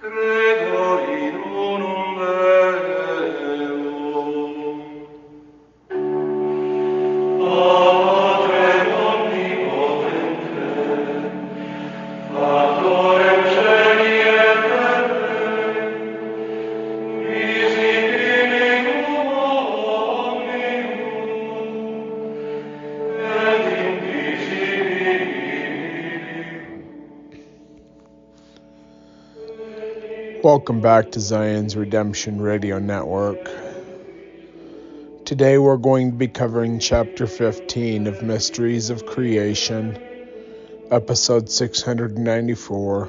Credo Welcome back to Zion's Redemption Radio Network. Today we're going to be covering Chapter 15 of Mysteries of Creation, Episode 694.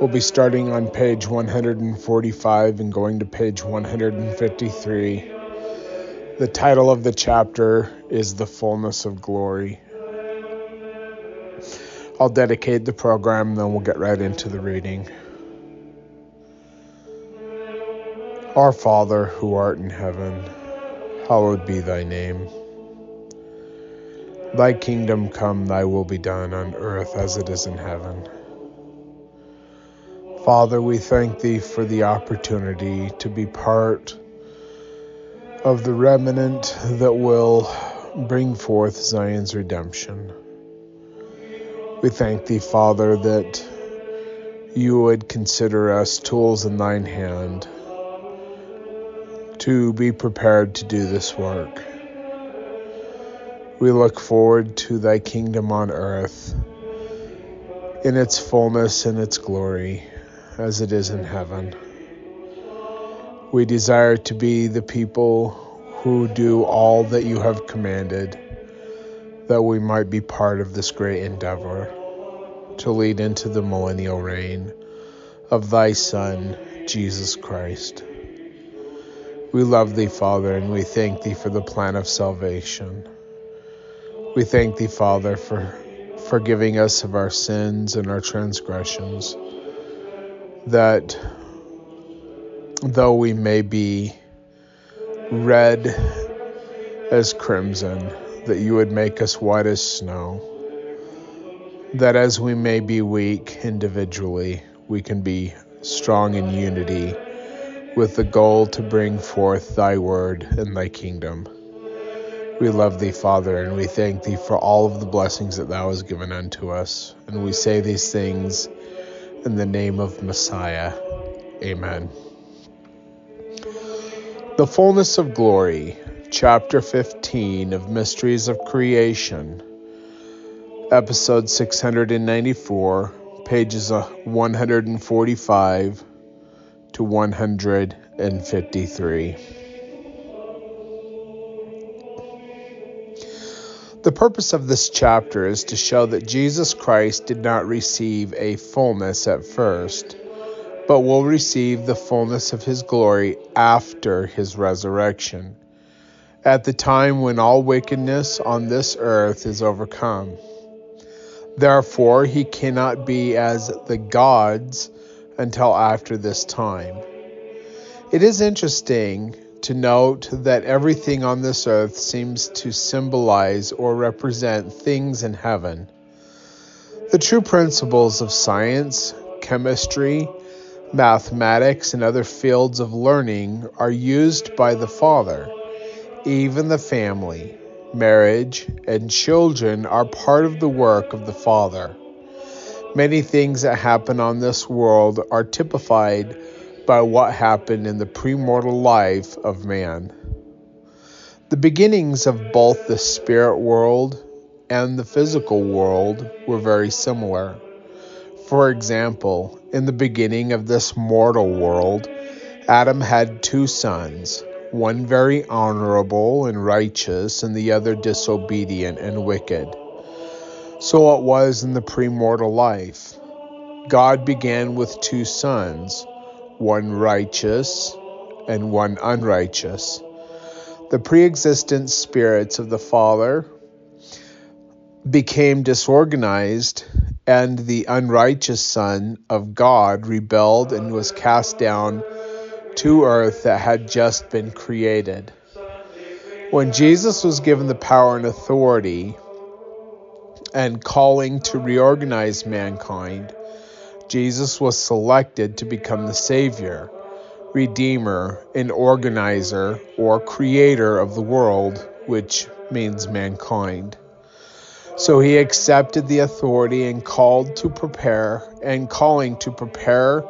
We'll be starting on page 145 and going to page 153. The title of the chapter is The Fullness of Glory. I'll dedicate the program, then we'll get right into the reading. Our Father, who art in heaven, hallowed be thy name. Thy kingdom come, thy will be done on earth as it is in heaven. Father, we thank thee for the opportunity to be part of the remnant that will bring forth Zion's redemption. We thank thee, Father, that you would consider us tools in thine hand to be prepared to do this work. We look forward to thy kingdom on earth in its fullness and its glory as it is in heaven. We desire to be the people who do all that you have commanded, that we might be part of this great endeavor to lead into the millennial reign of thy Son, Jesus Christ. We love thee, Father, and we thank thee for the plan of salvation. We thank thee, Father, for forgiving us of our sins and our transgressions, that though we may be red as crimson, that you would make us white as snow, that as we may be weak individually, we can be strong in unity with the goal to bring forth thy word and thy kingdom. We love thee, Father, and we thank thee for all of the blessings that thou hast given unto us. And we say these things in the name of Messiah. Amen. The Fullness of Glory, Chapter 15 of Mysteries of Creation, Episode 694, pages 145 to 153. The purpose of this chapter is to show that Jesus Christ did not receive a fullness at first, but will receive the fullness of his glory after his resurrection, at the time when all wickedness on this earth is overcome. Therefore, he cannot be as the gods until after this time. It is interesting to note that everything on this earth seems to symbolize or represent things in heaven. The true principles of science, chemistry, mathematics, and other fields of learning are used by the Father. Even the family, marriage, and children are part of the work of the Father. Many things that happen on this world are typified by what happened in the premortal life of man. The beginnings of both the spirit world and the physical world were very similar. For example, in the beginning of this mortal world, Adam had two sons, one very honorable and righteous, and the other disobedient and wicked. So it was in the premortal life. God began with two sons one righteous and one unrighteous. The pre existent spirits of the Father became disorganized, and the unrighteous Son of God rebelled and was cast down to earth that had just been created. When Jesus was given the power and authority and calling to reorganize mankind, Jesus was selected to become the Savior, Redeemer, and organizer or creator of the world, which means mankind. So he accepted the authority and called to prepare and calling to prepare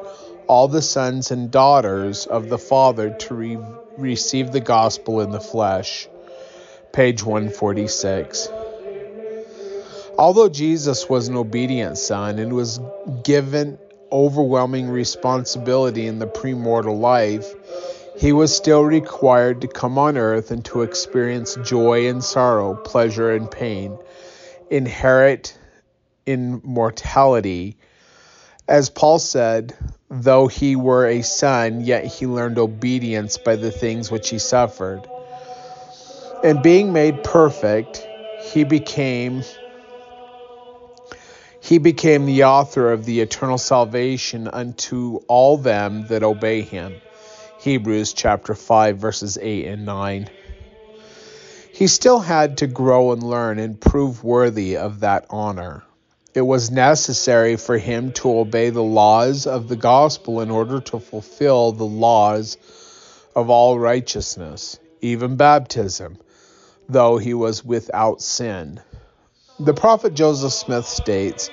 all the sons and daughters of the Father to re- receive the gospel in the flesh. Page 146. Although Jesus was an obedient son and was given overwhelming responsibility in the premortal life, he was still required to come on earth and to experience joy and sorrow, pleasure and pain, inherit immortality. As Paul said, though he were a son, yet he learned obedience by the things which he suffered. And being made perfect, he became he became the author of the eternal salvation unto all them that obey him. Hebrews chapter 5 verses 8 and 9. He still had to grow and learn and prove worthy of that honor. It was necessary for him to obey the laws of the gospel in order to fulfill the laws of all righteousness, even baptism, though he was without sin. The prophet Joseph Smith states,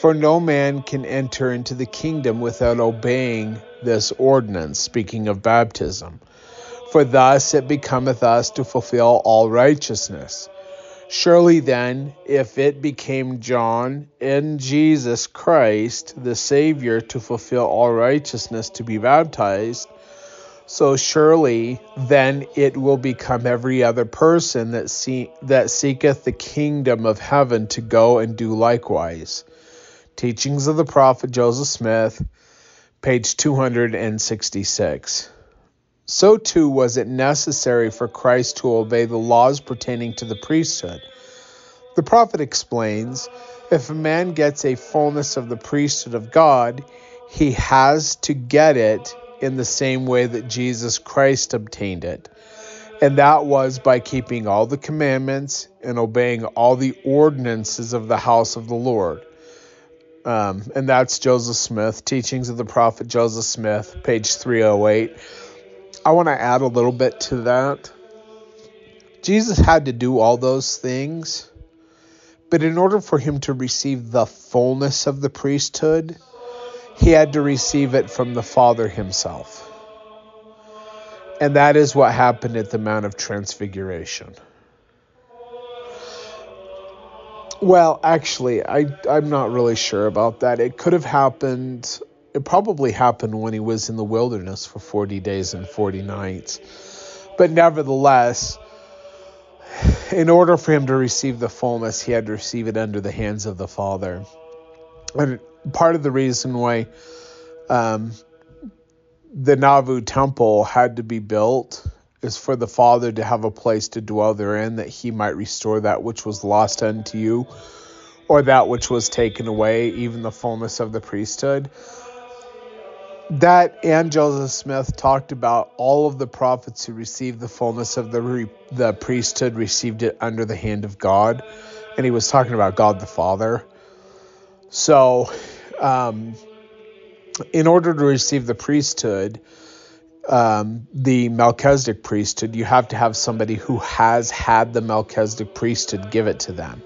For no man can enter into the kingdom without obeying this ordinance, speaking of baptism. For thus it becometh us to fulfill all righteousness. Surely then, if it became John in Jesus Christ, the Savior, to fulfill all righteousness to be baptized, so surely then it will become every other person that see, that seeketh the kingdom of heaven to go and do likewise. Teachings of the Prophet Joseph Smith, page 266. So too was it necessary for Christ to obey the laws pertaining to the priesthood. The prophet explains if a man gets a fullness of the priesthood of God, he has to get it in the same way that Jesus Christ obtained it. And that was by keeping all the commandments and obeying all the ordinances of the house of the Lord. Um, and that's Joseph Smith, Teachings of the Prophet Joseph Smith, page 308. I want to add a little bit to that. Jesus had to do all those things, but in order for him to receive the fullness of the priesthood, he had to receive it from the Father himself. And that is what happened at the Mount of Transfiguration. Well, actually, I, I'm not really sure about that. It could have happened, it probably happened when he was in the wilderness for 40 days and 40 nights. But nevertheless, in order for him to receive the fullness, he had to receive it under the hands of the Father. And part of the reason why um, the Nauvoo temple had to be built is for the Father to have a place to dwell therein, that he might restore that which was lost unto you, or that which was taken away, even the fullness of the priesthood. That and Joseph Smith talked about all of the prophets who received the fullness of the re- the priesthood received it under the hand of God, and he was talking about God the Father. So, um, in order to receive the priesthood, um, the Melchizedek priesthood, you have to have somebody who has had the Melchizedek priesthood give it to them.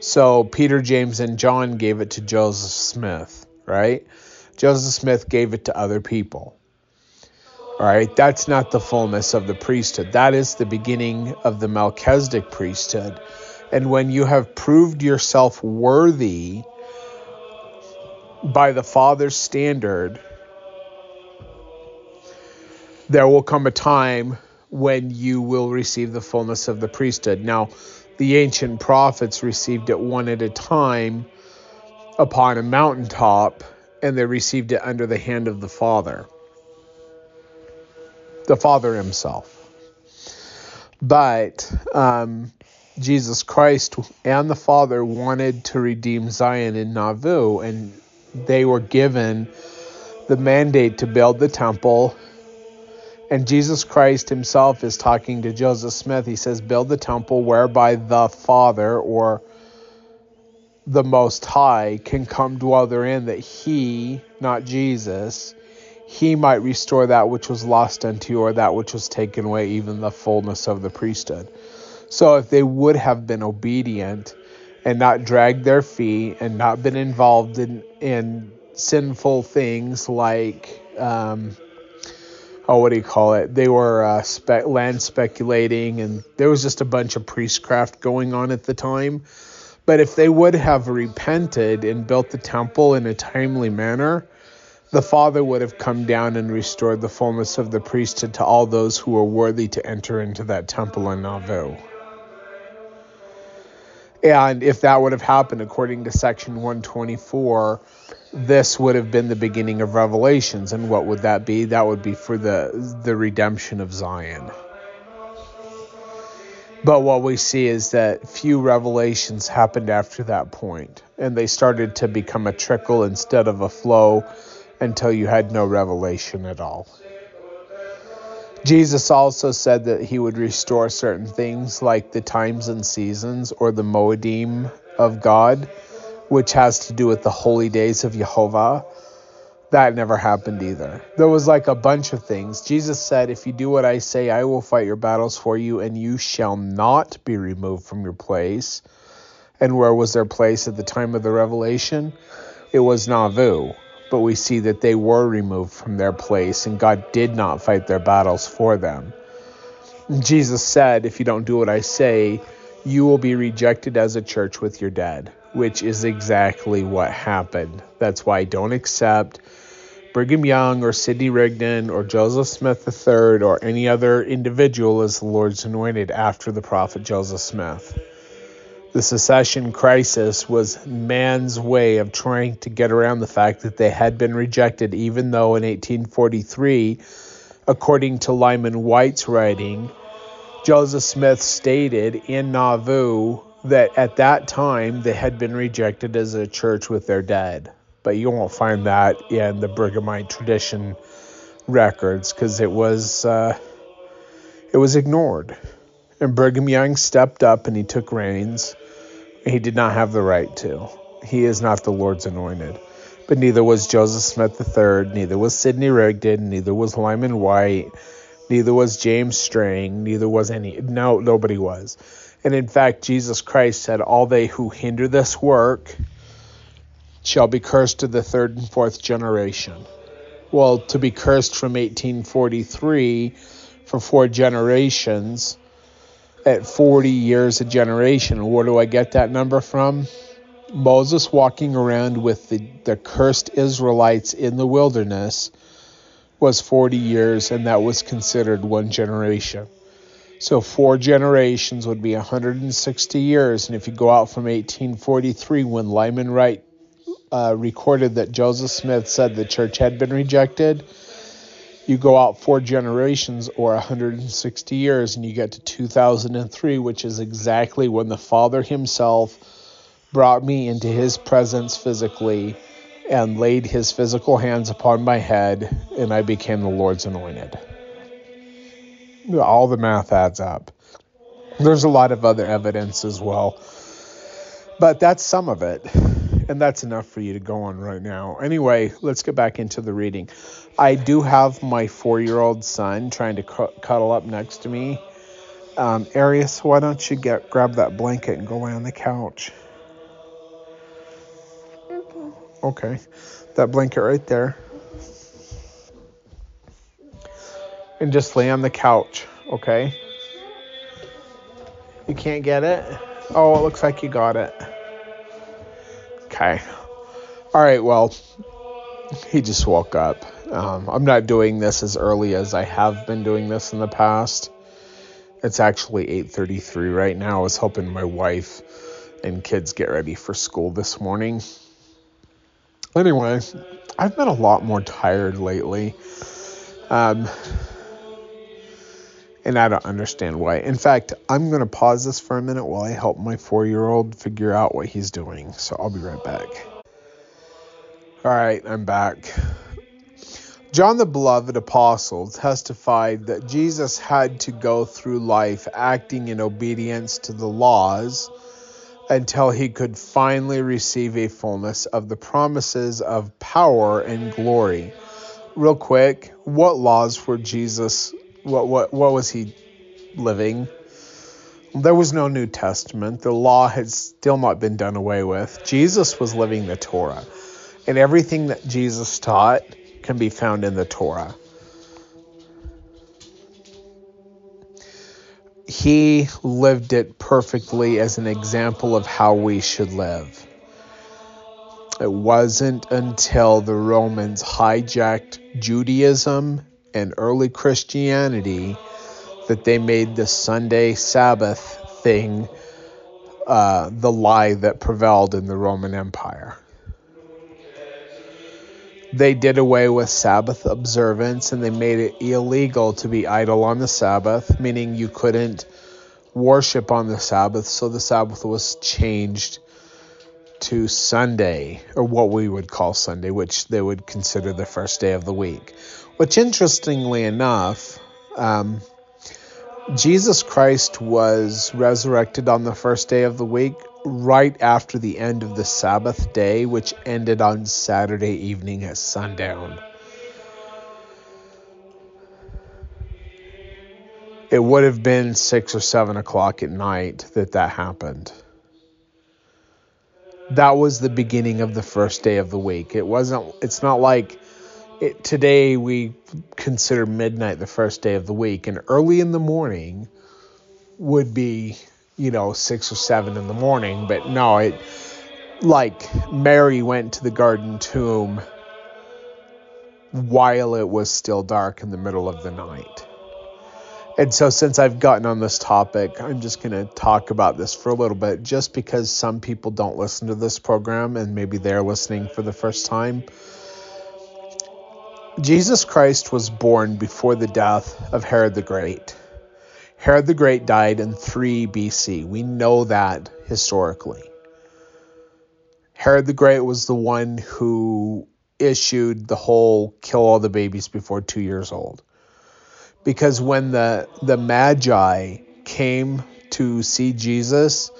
So Peter, James, and John gave it to Joseph Smith, right? Joseph Smith gave it to other people. All right, that's not the fullness of the priesthood. That is the beginning of the Melchizedek priesthood. And when you have proved yourself worthy by the Father's standard, there will come a time when you will receive the fullness of the priesthood. Now, the ancient prophets received it one at a time upon a mountaintop, and they received it under the hand of the Father, the Father Himself. But um, Jesus Christ and the Father wanted to redeem Zion in Nauvoo, and they were given the mandate to build the temple and Jesus Christ himself is talking to Joseph Smith. He says, Build the temple whereby the Father, or the Most High can come dwell therein, that he, not Jesus, he might restore that which was lost unto you, or that which was taken away, even the fullness of the priesthood. So if they would have been obedient and not dragged their feet and not been involved in, in sinful things like, um, oh, what do you call it? They were uh, spe- land speculating, and there was just a bunch of priestcraft going on at the time. But if they would have repented and built the temple in a timely manner, the Father would have come down and restored the fullness of the priesthood to all those who were worthy to enter into that temple in Nauvoo. And if that would have happened according to section 124, this would have been the beginning of Revelations. And what would that be? That would be for the the redemption of Zion. But what we see is that few revelations happened after that point, and they started to become a trickle instead of a flow until you had no revelation at all. Jesus also said that he would restore certain things like the times and seasons or the Moedim of God, which has to do with the holy days of Jehovah. That never happened either. There was like a bunch of things. Jesus said, If you do what I say, I will fight your battles for you, and you shall not be removed from your place. And where was their place at the time of the revelation? It was Nauvoo. But we see that they were removed from their place, and God did not fight their battles for them. Jesus said, If you don't do what I say, you will be rejected as a church with your dead, which is exactly what happened. That's why I don't accept Brigham Young or Sidney Rigdon or Joseph Smith III or any other individual as the Lord's anointed after the prophet Joseph Smith. The succession crisis was man's way of trying to get around the fact that they had been rejected, even though in 1843, according to Lyman Wight's writing, Joseph Smith stated in Nauvoo that at that time they had been rejected as a church with their dead. But you won't find that in the Brighamite tradition records because it was uh, it was ignored. And Brigham Young stepped up and he took reins. He did not have the right to. He is not the Lord's anointed. But neither was Joseph Smith III, neither was Sidney Rigdon, neither was Lyman Wight, neither was James Strang, neither was any. No, nobody was. And in fact, Jesus Christ said, All they who hinder this work shall be cursed to the third and fourth generation. Well, to be cursed from 1843 for four generations at 40 years a generation. Where do I get that number from? Moses walking around with the, the cursed Israelites in the wilderness was 40 years, and that was considered one generation. So four generations would be 160 years. And if you go out from 1843, when Lyman Wight uh, recorded that Joseph Smith said the church had been rejected, you go out four generations or 160 years and you get to 2003, which is exactly when the Father Himself brought me into His presence physically and laid His physical hands upon my head, and I became the Lord's anointed. All the math adds up. There's a lot of other evidence as well, but that's some of it. And that's enough for you to go on right now. Anyway, let's get back into the reading. I do have my four year old son trying to cu- cuddle up next to me. Um, Arius, why don't you get grab that blanket and go lay on the couch? Okay, that blanket right there. And just lay on the couch, okay? You can't get it? Oh, it looks like you got it. Okay. All right, well, he just woke up. Um, I'm not doing this as early as I have been doing this in the past. It's actually 8:33 right now. I was helping my wife and kids get ready for school this morning. Anyway, I've been a lot more tired lately. Um, and I don't understand why. In fact, I'm going to pause this for a minute while I help my four year old figure out what he's doing. So I'll be right back. All right, I'm back. John the beloved apostle testified that Jesus had to go through life acting in obedience to the laws until he could finally receive a fullness of the promises of power and glory. Real quick, what laws were Jesus what what what was he living? There was no New Testament. The law had still not been done away with. Jesus was living the Torah. And everything that Jesus taught can be found in the Torah. He lived it perfectly as an example of how we should live. It wasn't until the Romans hijacked Judaism and early Christianity that they made the Sunday Sabbath thing uh, the lie that prevailed in the Roman Empire. They did away with Sabbath observance and they made it illegal to be idle on the Sabbath, meaning you couldn't worship on the Sabbath, so the Sabbath was changed to Sunday, or what we would call Sunday, which they would consider the first day of the week. Which, interestingly enough, um, Jesus Christ was resurrected on the first day of the week, right after the end of the Sabbath day, which ended on Saturday evening at sundown. It would have been six or seven o'clock at night that that happened. That was the beginning of the first day of the week. It wasn't. It's not like it, today we consider midnight the first day of the week, and early in the morning would be, you know, six or seven in the morning. But no, it like Mary went to the garden tomb while it was still dark in the middle of the night. And so, since I've gotten on this topic, I'm just going to talk about this for a little bit, just because some people don't listen to this program and maybe they're listening for the first time. Jesus Christ was born before the death of Herod the Great. Herod the Great died in 3 BC. We know that historically. Herod the Great was the one who issued the whole kill all the babies before two years old. Because when the, the Magi came to see Jesus,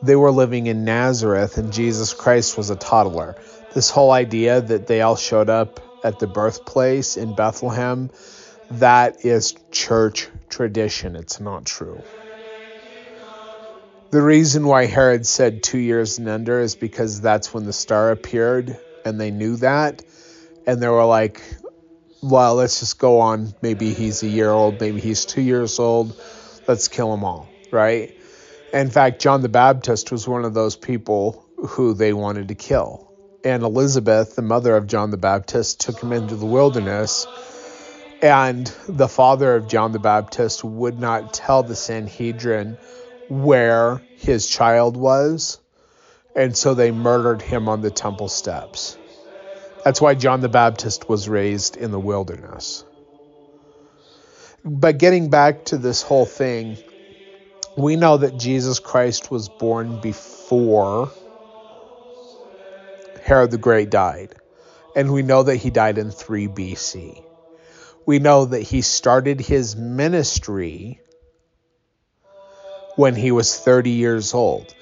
they were living in Nazareth and Jesus Christ was a toddler. This whole idea that they all showed up at the birthplace in Bethlehem, that is church tradition. It's not true. The reason why Herod said two years and under is because that's when the star appeared and they knew that. And they were like, well, let's just go on. Maybe he's a year old, maybe he's two years old. Let's kill them all, right? In fact, John the Baptist was one of those people who they wanted to kill and Elizabeth, the mother of John the Baptist, took him into the wilderness. And the father of John the Baptist would not tell the Sanhedrin where his child was. And so they murdered him on the temple steps. That's why John the Baptist was raised in the wilderness. But getting back to this whole thing, we know that Jesus Christ was born before Herod the Great died. And we know that he died in 3 BC. We know that he started his ministry when he was 30 years old.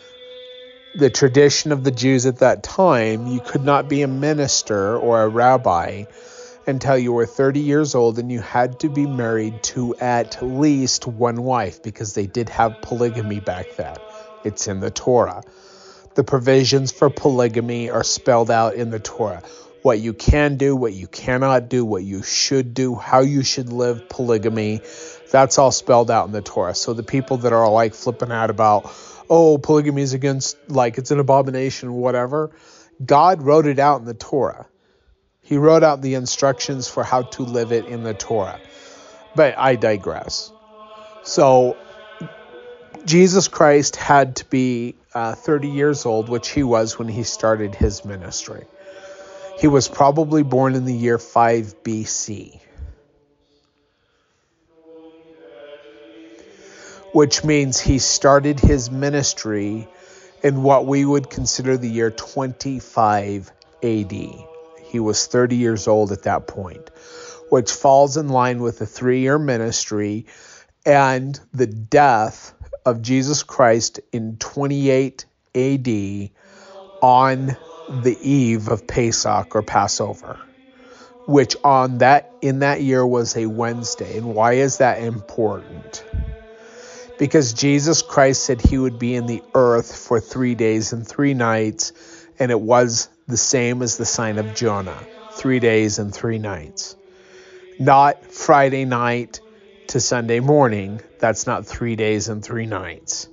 The tradition of the Jews at that time, you could not be a minister or a rabbi until you were 30 years old and you had to be married to at least one wife because they did have polygamy back then. It's in the Torah. The provisions for polygamy are spelled out in the Torah. What you can do, what you cannot do, what you should do, how you should live polygamy, that's all spelled out in the Torah. So the people that are like flipping out about, oh, polygamy is against, like it's an abomination, whatever, God wrote it out in the Torah. He wrote out the instructions for how to live it in the Torah. But I digress. So Jesus Christ had to be uh, 30 years old, which he was when he started his ministry. He was probably born in the year 5 BC, which means he started his ministry in what we would consider the year 25 AD. He was 30 years old at that point, which falls in line with the three year ministry and the death of Jesus Christ in 28 AD on the eve of Pesach or Passover, which on that in that year was a Wednesday. And why is that important? Because Jesus Christ said he would be in the earth for 3 days and 3 nights and it was the same as the sign of Jonah, 3 days and 3 nights. Not Friday night to Sunday morning. That's not 3 days and 3 nights.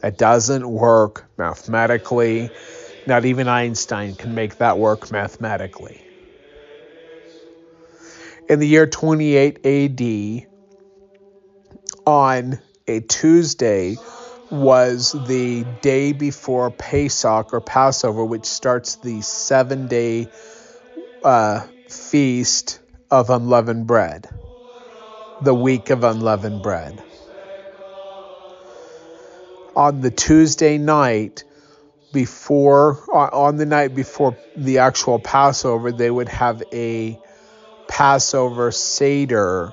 That doesn't work mathematically. Not even Einstein can make that work mathematically. In the year 28 AD, on a Tuesday, was the day before Pesach or Passover, which starts the seven day uh, feast of unleavened bread, the week of unleavened bread. On the Tuesday night, before uh, on the night before the actual Passover, they would have a Passover Seder,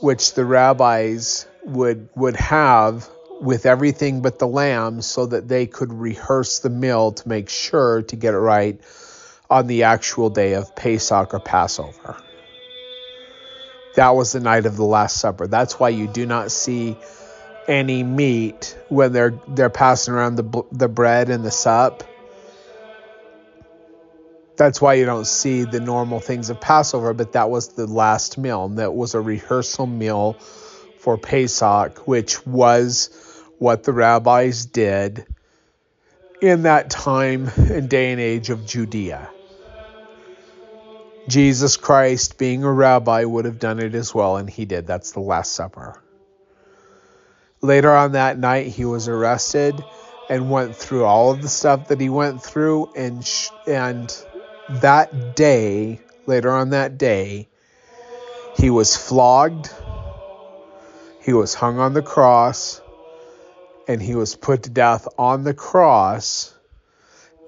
which the rabbis would would have with everything but the lamb so that they could rehearse the meal to make sure to get it right on the actual day of Pesach or Passover. That was the night of the Last Supper. That's why you do not see any meat when they're they're passing around the the bread and the sup. That's why you don't see the normal things of Passover, but that was the last meal. And that was a rehearsal meal for Pesach, which was what the rabbis did in that time and day and age of Judea. Jesus Christ, being a rabbi, would have done it as well, and he did. That's the Last Supper. Later on that night, he was arrested and went through all of the stuff that he went through, and sh- and that day, later on that day, he was flogged, he was hung on the cross, and he was put to death on the cross.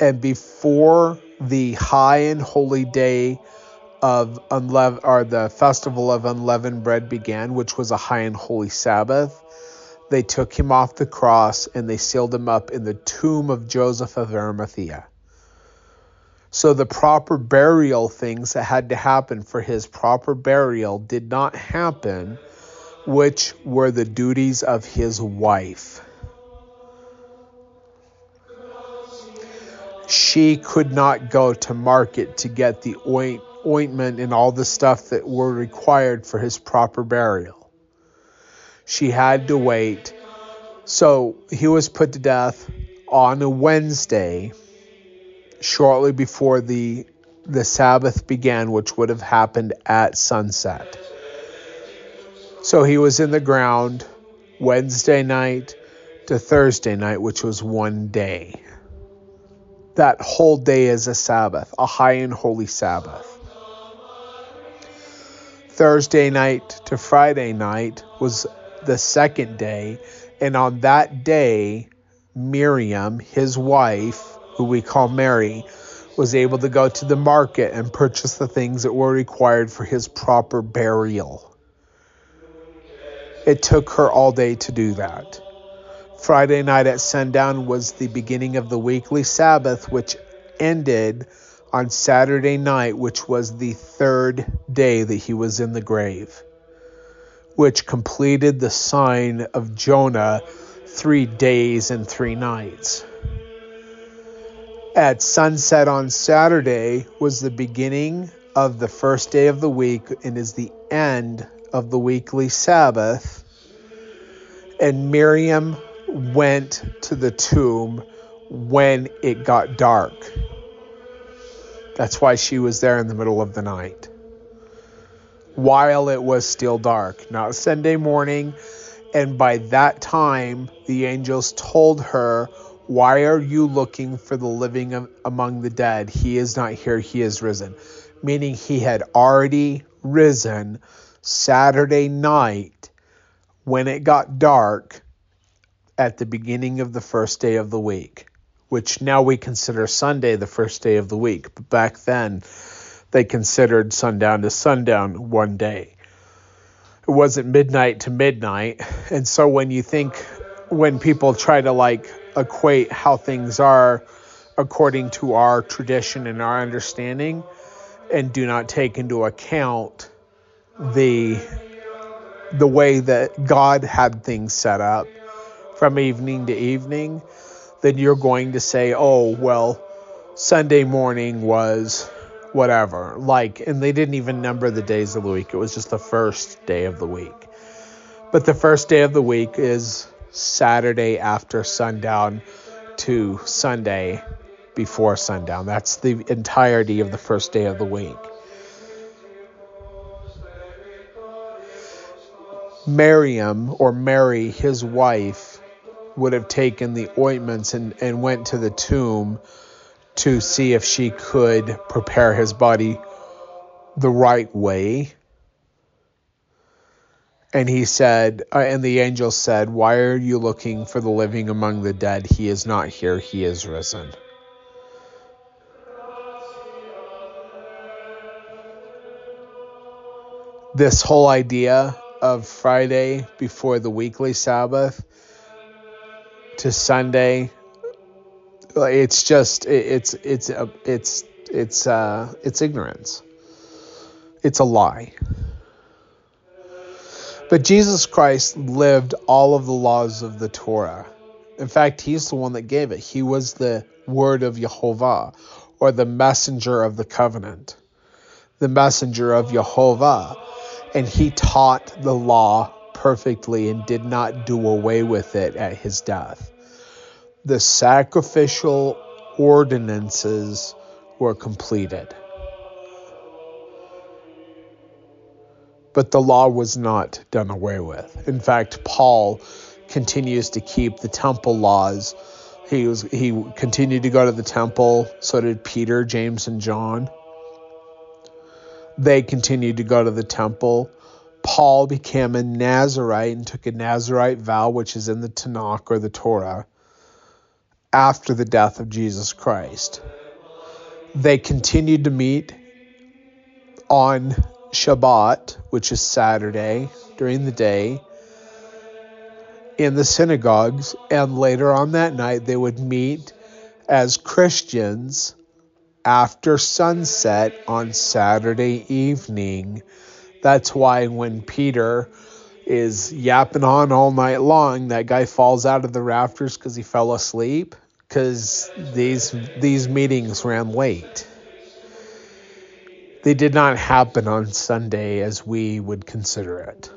And before the high and holy day of unleavened or the festival of unleavened bread began, which was a high and holy Sabbath, they took him off the cross and they sealed him up in the tomb of Joseph of Arimathea. So the proper burial things that had to happen for his proper burial did not happen, which were the duties of his wife. She could not go to market to get the oint, ointment and all the stuff that were required for his proper burial. She had to wait. So he was put to death on a Wednesday, shortly before the the Sabbath began, which would have happened at sunset. So he was in the ground Wednesday night to Thursday night, which was one day. That whole day is a Sabbath, a high and holy Sabbath. Thursday night to Friday night was the second day, and on that day, Miriam, his wife, who we call Mary, was able to go to the market and purchase the things that were required for his proper burial. It took her all day to do that. Friday night at sundown was the beginning of the weekly Sabbath, which ended on Saturday night, which was the third day that he was in the grave, which completed the sign of Jonah three days and three nights. At sunset on Saturday was the beginning of the first day of the week and is the end of the weekly Sabbath. And Miriam went to the tomb when it got dark. That's why she was there in the middle of the night. While it was still dark, not Sunday morning. And by that time, the angels told her, Why are you looking for the living among the dead? He is not here, he is risen. Meaning he had already risen Saturday night when it got dark at the beginning of the first day of the week, which now we consider Sunday the first day of the week. But back then, they considered sundown to sundown one day. It wasn't midnight to midnight. And so when you think when people try to like equate how things are according to our tradition and our understanding and do not take into account the the way that God had things set up from evening to evening, then you're going to say, "Oh, well, Sunday morning was whatever." Like, and they didn't even number the days of the week. It was just the first day of the week. But the first day of the week is Saturday after sundown to Sunday before sundown. That's the entirety of the first day of the week. Miriam or Mary, his wife, would have taken the ointments and, and went to the tomb to see if she could prepare his body the right way. And he said, uh, and the angel said, Why are you looking for the living among the dead? He is not here, he is risen. This whole idea of Friday before the weekly Sabbath to Sunday, it's just it's it's it's it's uh, it's ignorance. It's a lie. But Jesus Christ lived all of the laws of the Torah. In fact, he's the one that gave it. He was the word of Jehovah or the messenger of the covenant, the messenger of Jehovah. And he taught the law perfectly and did not do away with it at his death. The sacrificial ordinances were completed. but the law was not done away with. In fact, Paul continues to keep the temple laws. He was he continued to go to the temple, so did Peter, James, and John. They continued to go to the temple. Paul became a Nazarite and took a Nazarite vow, which is in the Tanakh or the Torah, after the death of Jesus Christ. They continued to meet on Shabbat, which is Saturday, during the day, in the synagogues, and later on that night they would meet as Christians after sunset on Saturday evening. That's why when Peter is yapping on all night long, that guy falls out of the rafters because he fell asleep. Because these these meetings ran late they did not happen on Sunday as we would consider it.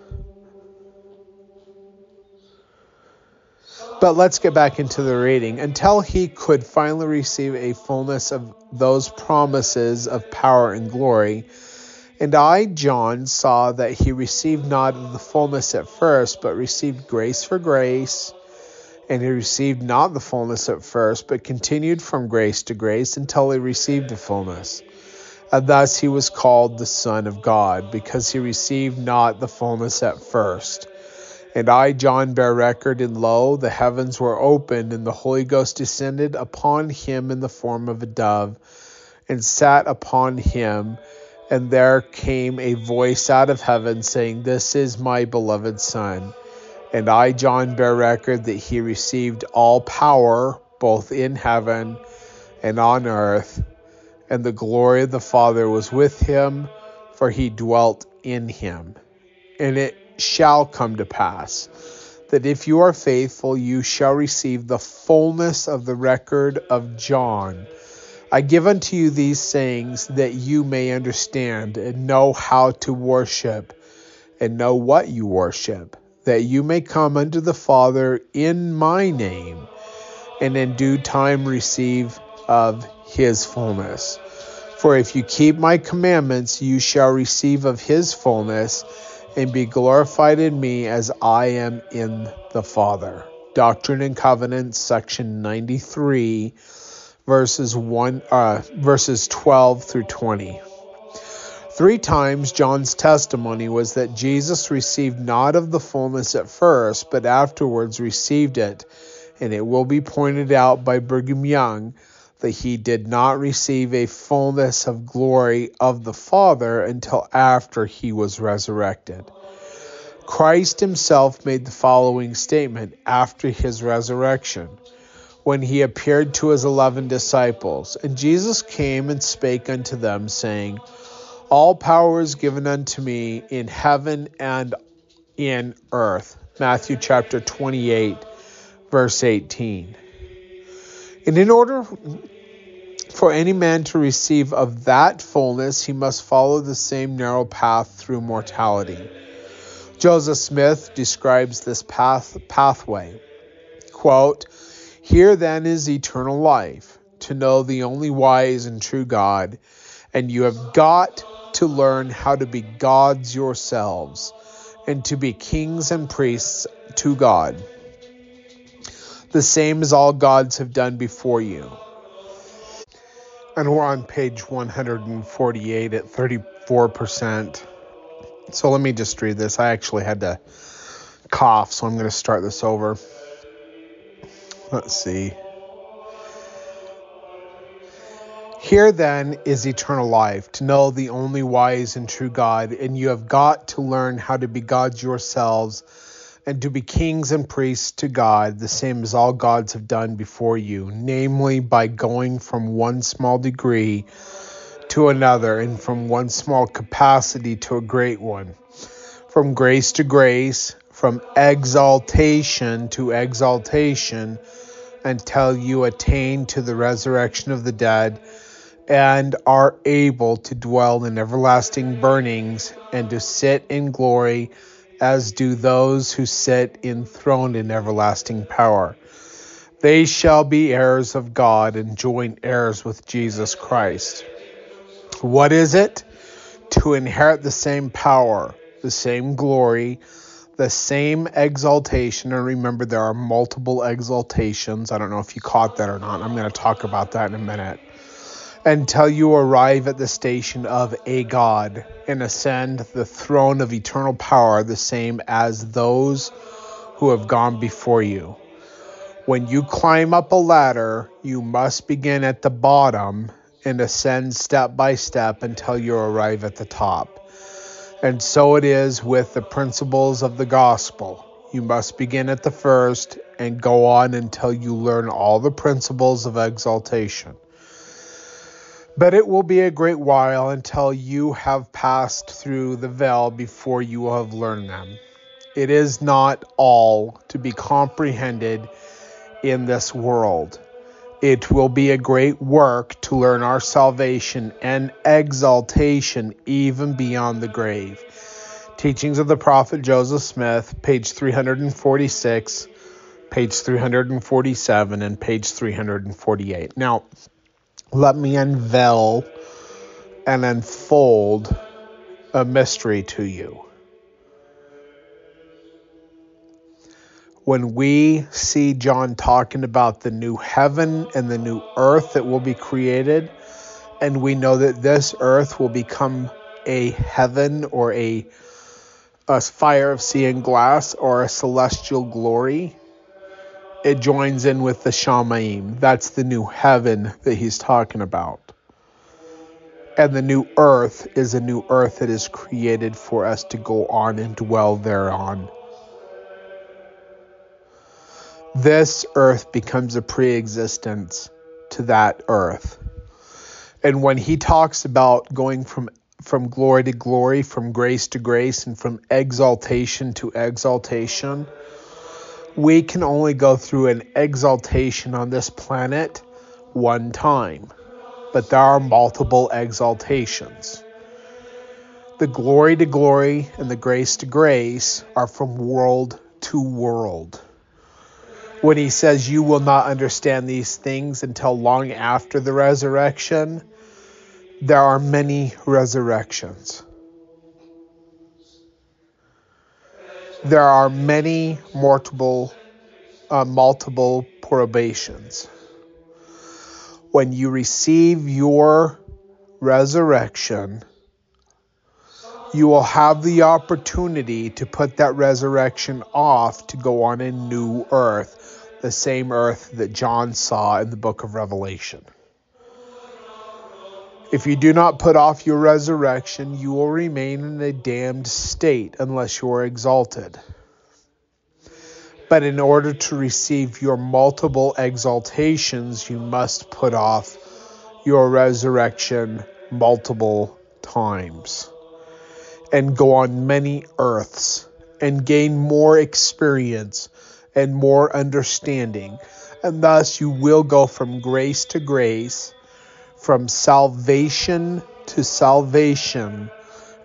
But let's get back into the reading. Until he could finally receive a fullness of those promises of power and glory. And I, John, saw that he received not of the fullness at first, but received grace for grace. And he received not the fullness at first, but continued from grace to grace until he received the fullness. And thus he was called the Son of God, because he received not the fullness at first. And I, John, bear record, and lo, the heavens were opened, and the Holy Ghost descended upon him in the form of a dove, and sat upon him. And there came a voice out of heaven, saying, This is my beloved Son. And I, John, bear record that he received all power, both in heaven and on earth and the glory of the Father was with him, for he dwelt in him. And it shall come to pass that if you are faithful, you shall receive the fullness of the record of John. I give unto you these sayings that you may understand and know how to worship and know what you worship, that you may come unto the Father in my name, and in due time receive of his fullness. For if you keep my commandments, you shall receive of his fullness and be glorified in me as I am in the Father. Doctrine and Covenants, section 93, verses 1 uh, verses 12 through 20. Three times John's testimony was that Jesus received not of the fullness at first, but afterwards received it. And it will be pointed out by Brigham Young that he did not receive a fullness of glory of the Father until after he was resurrected. Christ himself made the following statement after his resurrection when he appeared to his eleven disciples. And Jesus came and spake unto them, saying, All power is given unto me in heaven and in earth. Matthew chapter 28, verse 18. And in order for any man to receive of that fullness, he must follow the same narrow path through mortality. Joseph Smith describes this path pathway. Quote, Here then is eternal life, to know the only wise and true God, and you have got to learn how to be gods yourselves, and to be kings and priests to God. The same as all gods have done before you. And we're on page 148 at 34%. So let me just read this. I actually had to cough, so I'm going to start this over. Let's see. Here then is eternal life, to know the only wise and true God, and you have got to learn how to be gods yourselves, and to be kings and priests to God, the same as all gods have done before you, namely by going from one small degree to another, and from one small capacity to a great one, from grace to grace, from exaltation to exaltation, until you attain to the resurrection of the dead and are able to dwell in everlasting burnings and to sit in glory as do those who sit enthroned in everlasting power. They shall be heirs of God and joint heirs with Jesus Christ. What is it? To inherit the same power, the same glory, the same exaltation. And remember, there are multiple exaltations. I don't know if you caught that or not. I'm going to talk about that in a minute until you arrive at the station of a God and ascend the throne of eternal power, the same as those who have gone before you. When you climb up a ladder, you must begin at the bottom and ascend step by step until you arrive at the top. And so it is with the principles of the gospel. You must begin at the first and go on until you learn all the principles of exaltation. But it will be a great while until you have passed through the veil before you have learned them. It is not all to be comprehended in this world. It will be a great work to learn our salvation and exaltation even beyond the grave. Teachings of the Prophet Joseph Smith, page 346, page 347, and page 348. Now, let me unveil and unfold a mystery to you. When we see John talking about the new heaven and the new earth that will be created, and we know that this earth will become a heaven or a, a fire of sea and glass or a celestial glory, it joins in with the Shamaim. That's the new heaven that he's talking about. And the new earth is a new earth that is created for us to go on and dwell thereon. This earth becomes a pre existence to that earth. And when he talks about going from from glory to glory, from grace to grace, and from exaltation to exaltation, we can only go through an exaltation on this planet one time, but there are multiple exaltations. The glory to glory and the grace to grace are from world to world. When he says you will not understand these things until long after the resurrection, there are many resurrections. there are many multiple uh, multiple probations. When you receive your resurrection, you will have the opportunity to put that resurrection off to go on a new earth, the same earth that John saw in the book of Revelation. If you do not put off your resurrection, you will remain in a damned state unless you are exalted. But in order to receive your multiple exaltations, you must put off your resurrection multiple times and go on many earths and gain more experience and more understanding. And thus you will go from grace to grace, from salvation to salvation,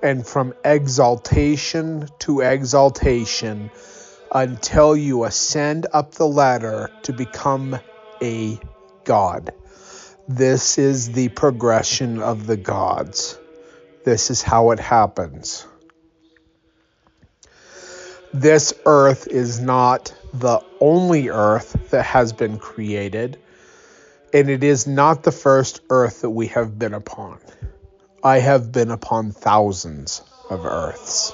and from exaltation to exaltation until you ascend up the ladder to become a God. This is the progression of the gods. This is how it happens. This earth is not the only earth that has been created, and it is not the first earth that we have been upon. I have been upon thousands of earths.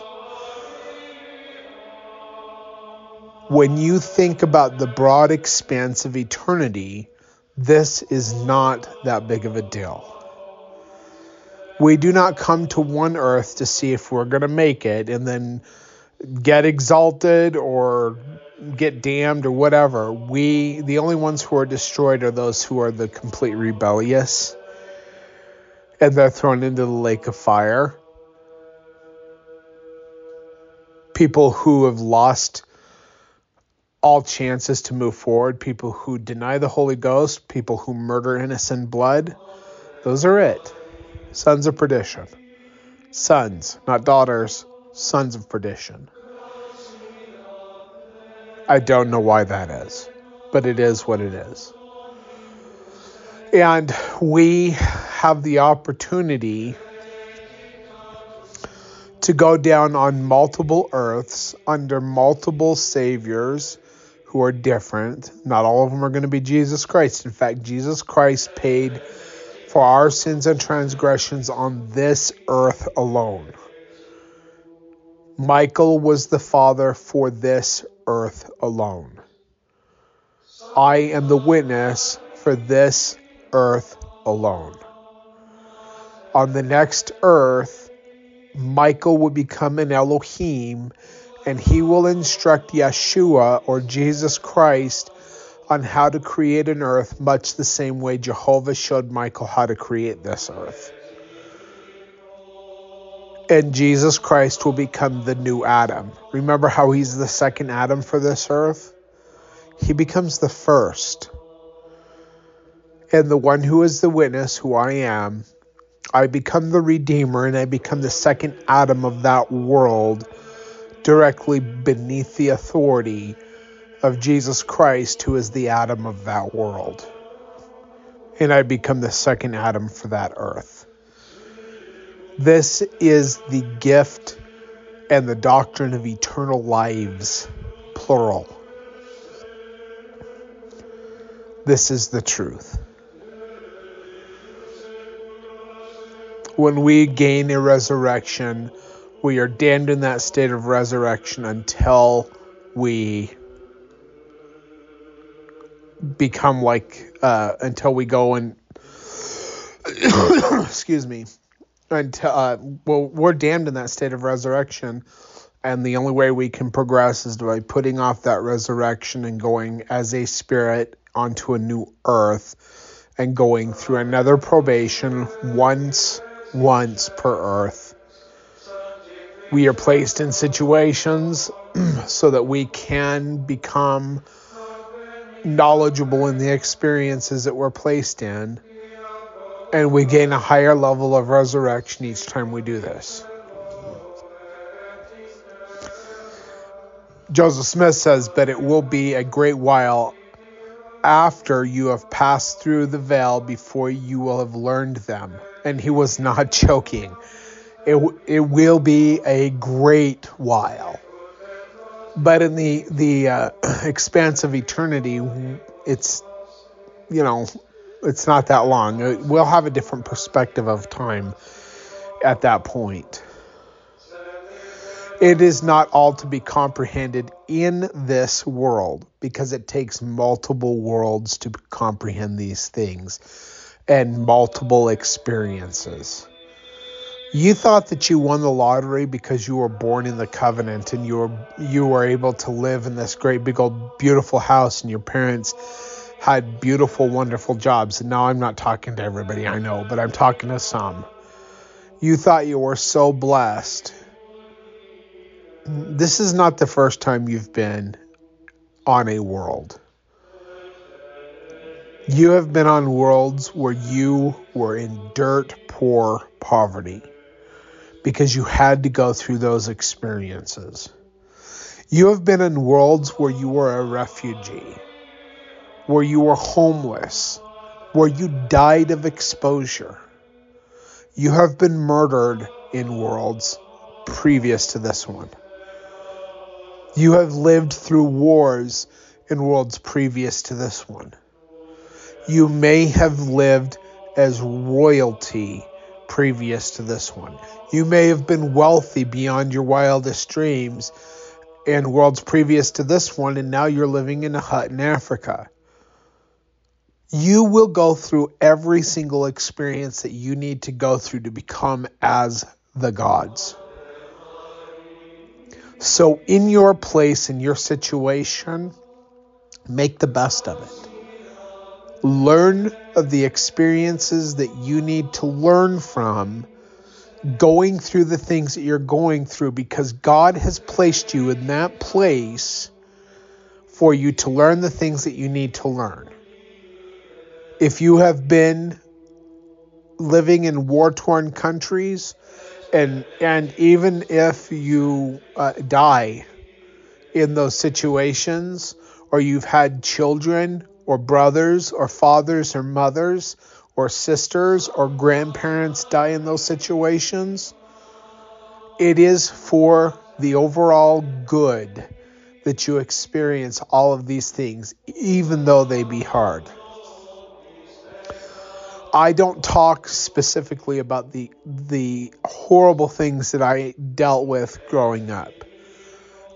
When you think about the broad expanse of eternity, this is not that big of a deal. We do not come to one earth to see if we're going to make it and then get exalted or get damned or whatever. We the only ones who are destroyed are those who are the complete rebellious and they're thrown into the lake of fire. People who have lost all chances to move forward, people who deny the Holy Ghost, people who murder innocent blood. Those are it. Sons of perdition. Sons, not daughters, sons of perdition. I don't know why that is, but it is what it is. And we have the opportunity to go down on multiple earths under multiple saviors who are different. Not all of them are going to be Jesus Christ. In fact, Jesus Christ paid for our sins and transgressions on this earth alone. Michael was the father for this earth alone. I am the witness for this earth alone. On the next earth, Michael will become an Elohim and he will instruct Yeshua or Jesus Christ on how to create an earth, much the same way Jehovah showed Michael how to create this earth and Jesus Christ will become the new Adam. Remember how he's the second Adam for this earth? He becomes the first. And the one who is the witness, who I am, I become the Redeemer and I become the second Adam of that world, directly beneath the authority of Jesus Christ, who is the Adam of that world. And I become the second Adam for that earth. This is the gift and the doctrine of eternal lives, plural. This is the truth. When we gain a resurrection, we are damned in that state of resurrection until we become like, uh, until we go and, excuse me, until uh, well, we're damned in that state of resurrection, and the only way we can progress is by putting off that resurrection and going as a spirit onto a new earth, and going through another probation once, once per earth. We are placed in situations so that we can become knowledgeable in the experiences that we're placed in and we gain a higher level of resurrection each time we do this. Joseph Smith says, But it will be a great while after you have passed through the veil before you will have learned them. And he was not joking. It, it will be a great while. But in the, the uh, expanse of eternity, it's, you know, it's not that long. Uh, we'll have a different perspective of time at that point. It is not all to be comprehended in this world because it takes multiple worlds to comprehend these things. and multiple experiences. You thought that you won the lottery because you were born in the covenant and you were you were able to live in this great big old beautiful house and your parents had beautiful wonderful jobs. And now I'm not talking to everybody I know, but I'm talking to some. You thought you were so blessed. This is not the first time you've been on a world. You have been on worlds where you were in dirt poor poverty because you had to go through those experiences. You have been in worlds where you were a refugee, where you were homeless, where you died of exposure. You have been murdered in worlds previous to this one. You have lived through wars in worlds previous to this one. You may have lived as royalty previous to this one. You may have been wealthy beyond your wildest dreams in worlds previous to this one, and now you're living in a hut in Africa. You will go through every single experience that you need to go through to become as the gods. So, in your place, in your situation, make the best of it. Learn of the experiences that you need to learn from going through the things that you're going through because God has placed you in that place for you to learn the things that you need to learn. If you have been living in war torn countries, and and even if you uh, die in those situations, or you've had children or brothers or fathers or mothers or sisters or grandparents die in those situations, it is for the overall good that you experience all of these things, even though they be hard. I don't talk specifically about the the horrible things that I dealt with growing up.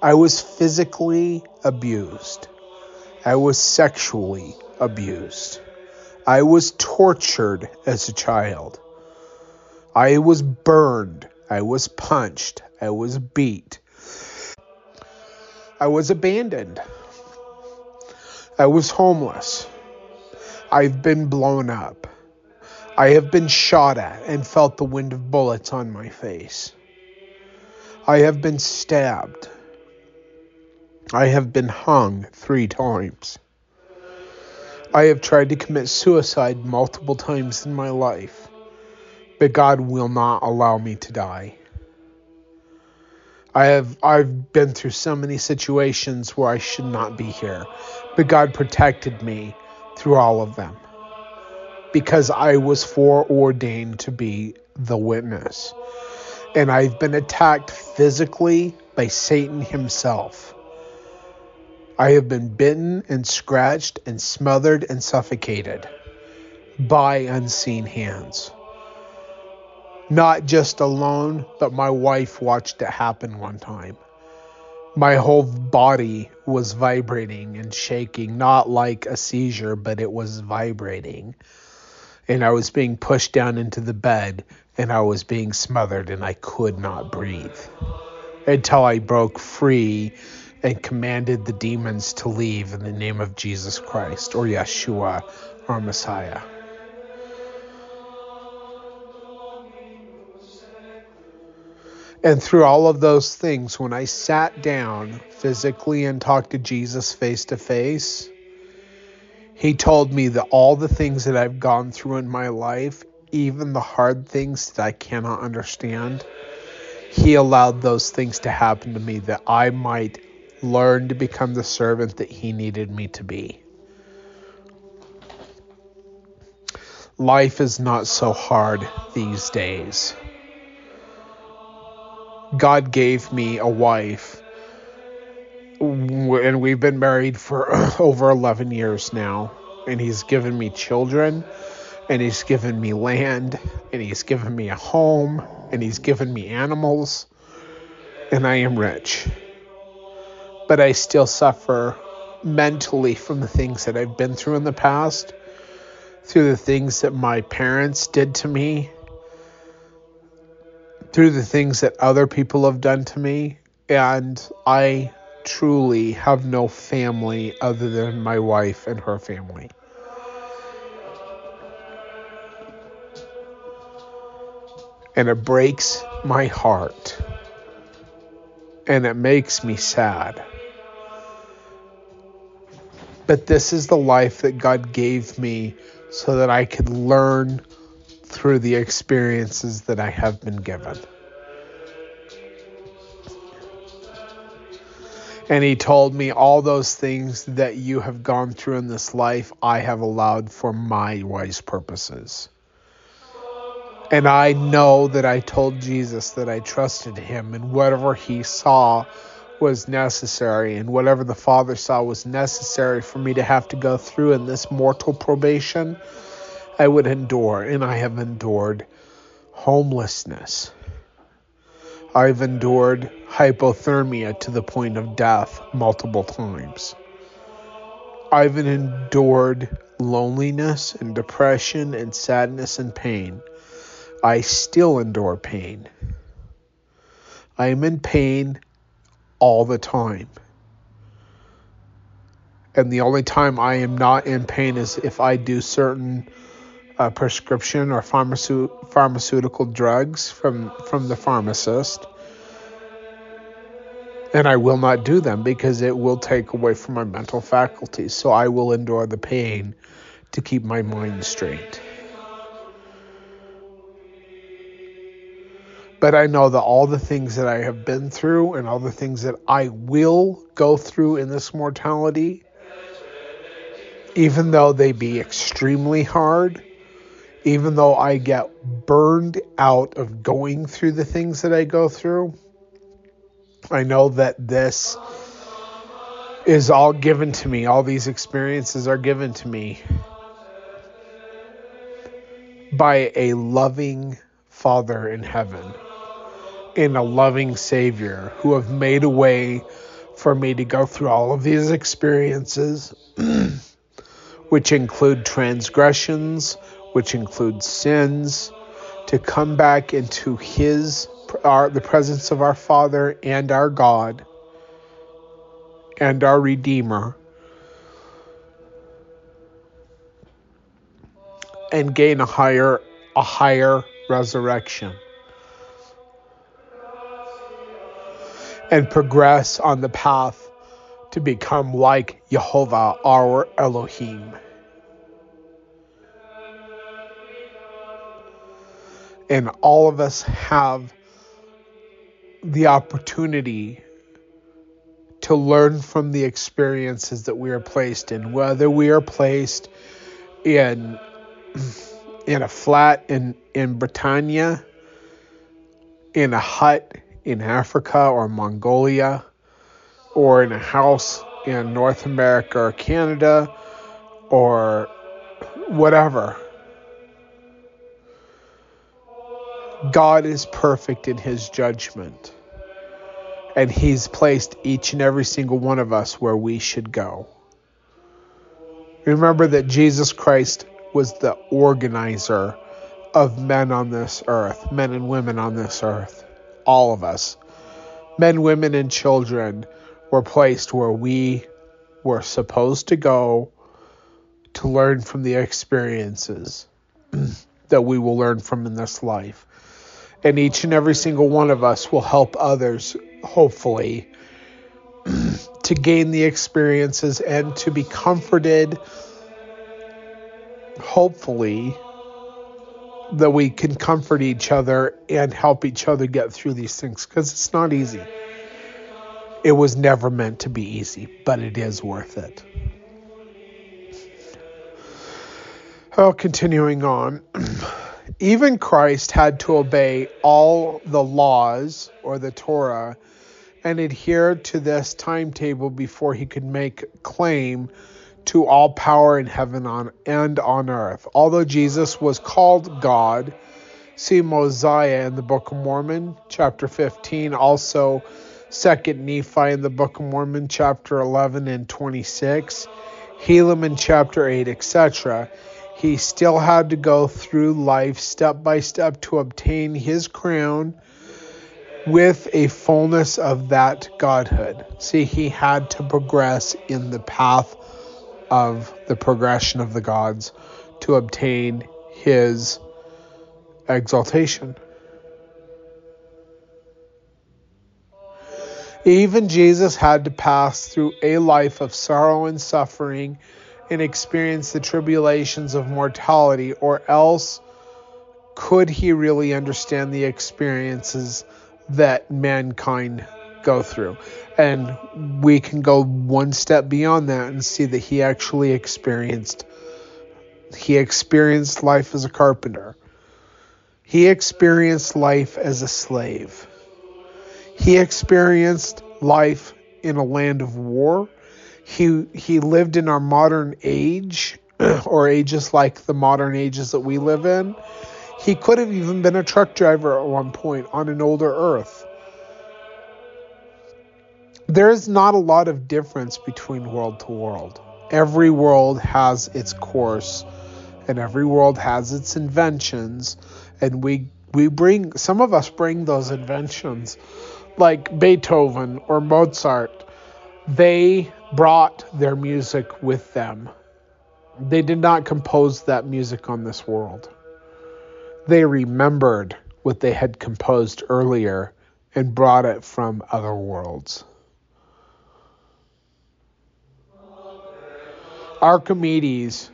I was physically abused. I was sexually abused. I was tortured as a child. I was burned. I was punched. I was beat. I was abandoned. I was homeless. I've been blown up. I have been shot at and felt the wind of bullets on my face. I have been stabbed. I have been hung three times. I have tried to commit suicide multiple times in my life, but God will not allow me to die. I have I've been through so many situations where I should not be here, but God protected me through all of them because I was foreordained to be the witness. And I've been attacked physically by Satan himself. I have been bitten and scratched and smothered and suffocated by unseen hands. Not just alone, but my wife watched it happen one time. My whole body was vibrating and shaking, not like a seizure, but it was vibrating and I was being pushed down into the bed and I was being smothered and I could not breathe until I broke free and commanded the demons to leave in the name of Jesus Christ or Yeshua or Messiah. And through all of those things, when I sat down physically and talked to Jesus face to face, he told me that all the things that I've gone through in my life, even the hard things that I cannot understand, He allowed those things to happen to me that I might learn to become the servant that He needed me to be. Life is not so hard these days. God gave me a wife and we've been married for over 11 years now and he's given me children and he's given me land and he's given me a home and he's given me animals and I am rich. But I still suffer mentally from the things that I've been through in the past through the things that my parents did to me, through the things that other people have done to me, and I truly have no family other than my wife and her family. And it breaks my heart. And it makes me sad. But this is the life that God gave me so that I could learn through the experiences that I have been given. And he told me all those things that you have gone through in this life, I have allowed for my wise purposes. And I know that I told Jesus that I trusted him, and whatever he saw was necessary, and whatever the Father saw was necessary for me to have to go through in this mortal probation, I would endure. And I have endured homelessness. I've endured hypothermia to the point of death multiple times. I've endured loneliness and depression and sadness and pain. I still endure pain. I am in pain all the time. And the only time I am not in pain is if I do certain uh, prescription or pharmaceut- pharmaceutical drugs from from the pharmacist. And I will not do them because it will take away from my mental faculties. So I will endure the pain to keep my mind straight. But I know that all the things that I have been through and all the things that I will go through in this mortality even though they be extremely hard even though I get burned out of going through the things that I go through, I know that this is all given to me. All these experiences are given to me by a loving Father in heaven and a loving Savior who have made a way for me to go through all of these experiences, which include transgressions, which includes sins, to come back into His, our, the presence of our Father and our God and our Redeemer, and gain a higher, a higher resurrection. And progress on the path to become like Jehovah, our Elohim. And all of us have the opportunity to learn from the experiences that we are placed in whether we are placed in in a flat in in Britannia in a hut in Africa or Mongolia or in a house in North America or Canada or whatever God is perfect in his judgment. And he's placed each and every single one of us where we should go. Remember that Jesus Christ was the organizer of men on this earth, men and women on this earth. All of us. Men, women, and children were placed where we were supposed to go to learn from the experiences that we will learn from in this life and each and every single one of us will help others, hopefully, to gain the experiences and to be comforted, hopefully, that we can comfort each other and help each other get through these things because it's not easy. It was never meant to be easy, but it is worth it. Oh, continuing on. Even Christ had to obey all the laws or the Torah and adhere to this timetable before he could make claim to all power in heaven on, and on earth. Although Jesus was called God, see Mosiah in the Book of Mormon, chapter 15, also Second Nephi in the Book of Mormon, chapter 11 and 26, Helaman chapter 8, etc he still had to go through life step by step to obtain his crown with a fullness of that godhood. See, he had to progress in the path of the progression of the gods to obtain his exaltation. Even Jesus had to pass through a life of sorrow and suffering and experience the tribulations of mortality, or else could he really understand the experiences that mankind go through? And we can go one step beyond that and see that he actually experienced he experienced life as a carpenter. He experienced life as a slave. He experienced life in a land of war. He he lived in our modern age or ages like the modern ages that we live in. He could have even been a truck driver at one point on an older earth. There is not a lot of difference between world to world. Every world has its course and every world has its inventions and we we bring some of us bring those inventions like Beethoven or Mozart they brought their music with them. They did not compose that music on this world. They remembered what they had composed earlier and brought it from other worlds. Archimedes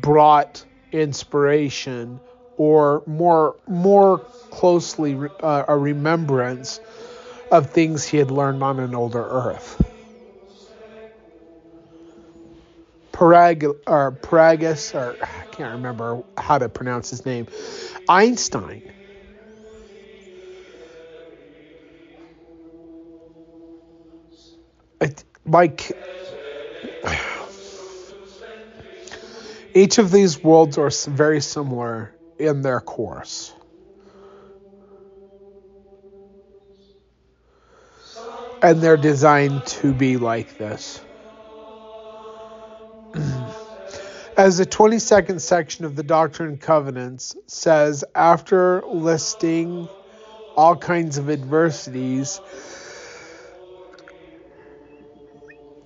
brought inspiration or more more closely uh, a remembrance of things he had learned on an older earth. Parag or Paragus or I can't remember how to pronounce his name. Einstein. Like each of these worlds are very similar in their course. And they're designed to be like this. As the 22nd section of the Doctrine and Covenants says, after listing all kinds of adversities,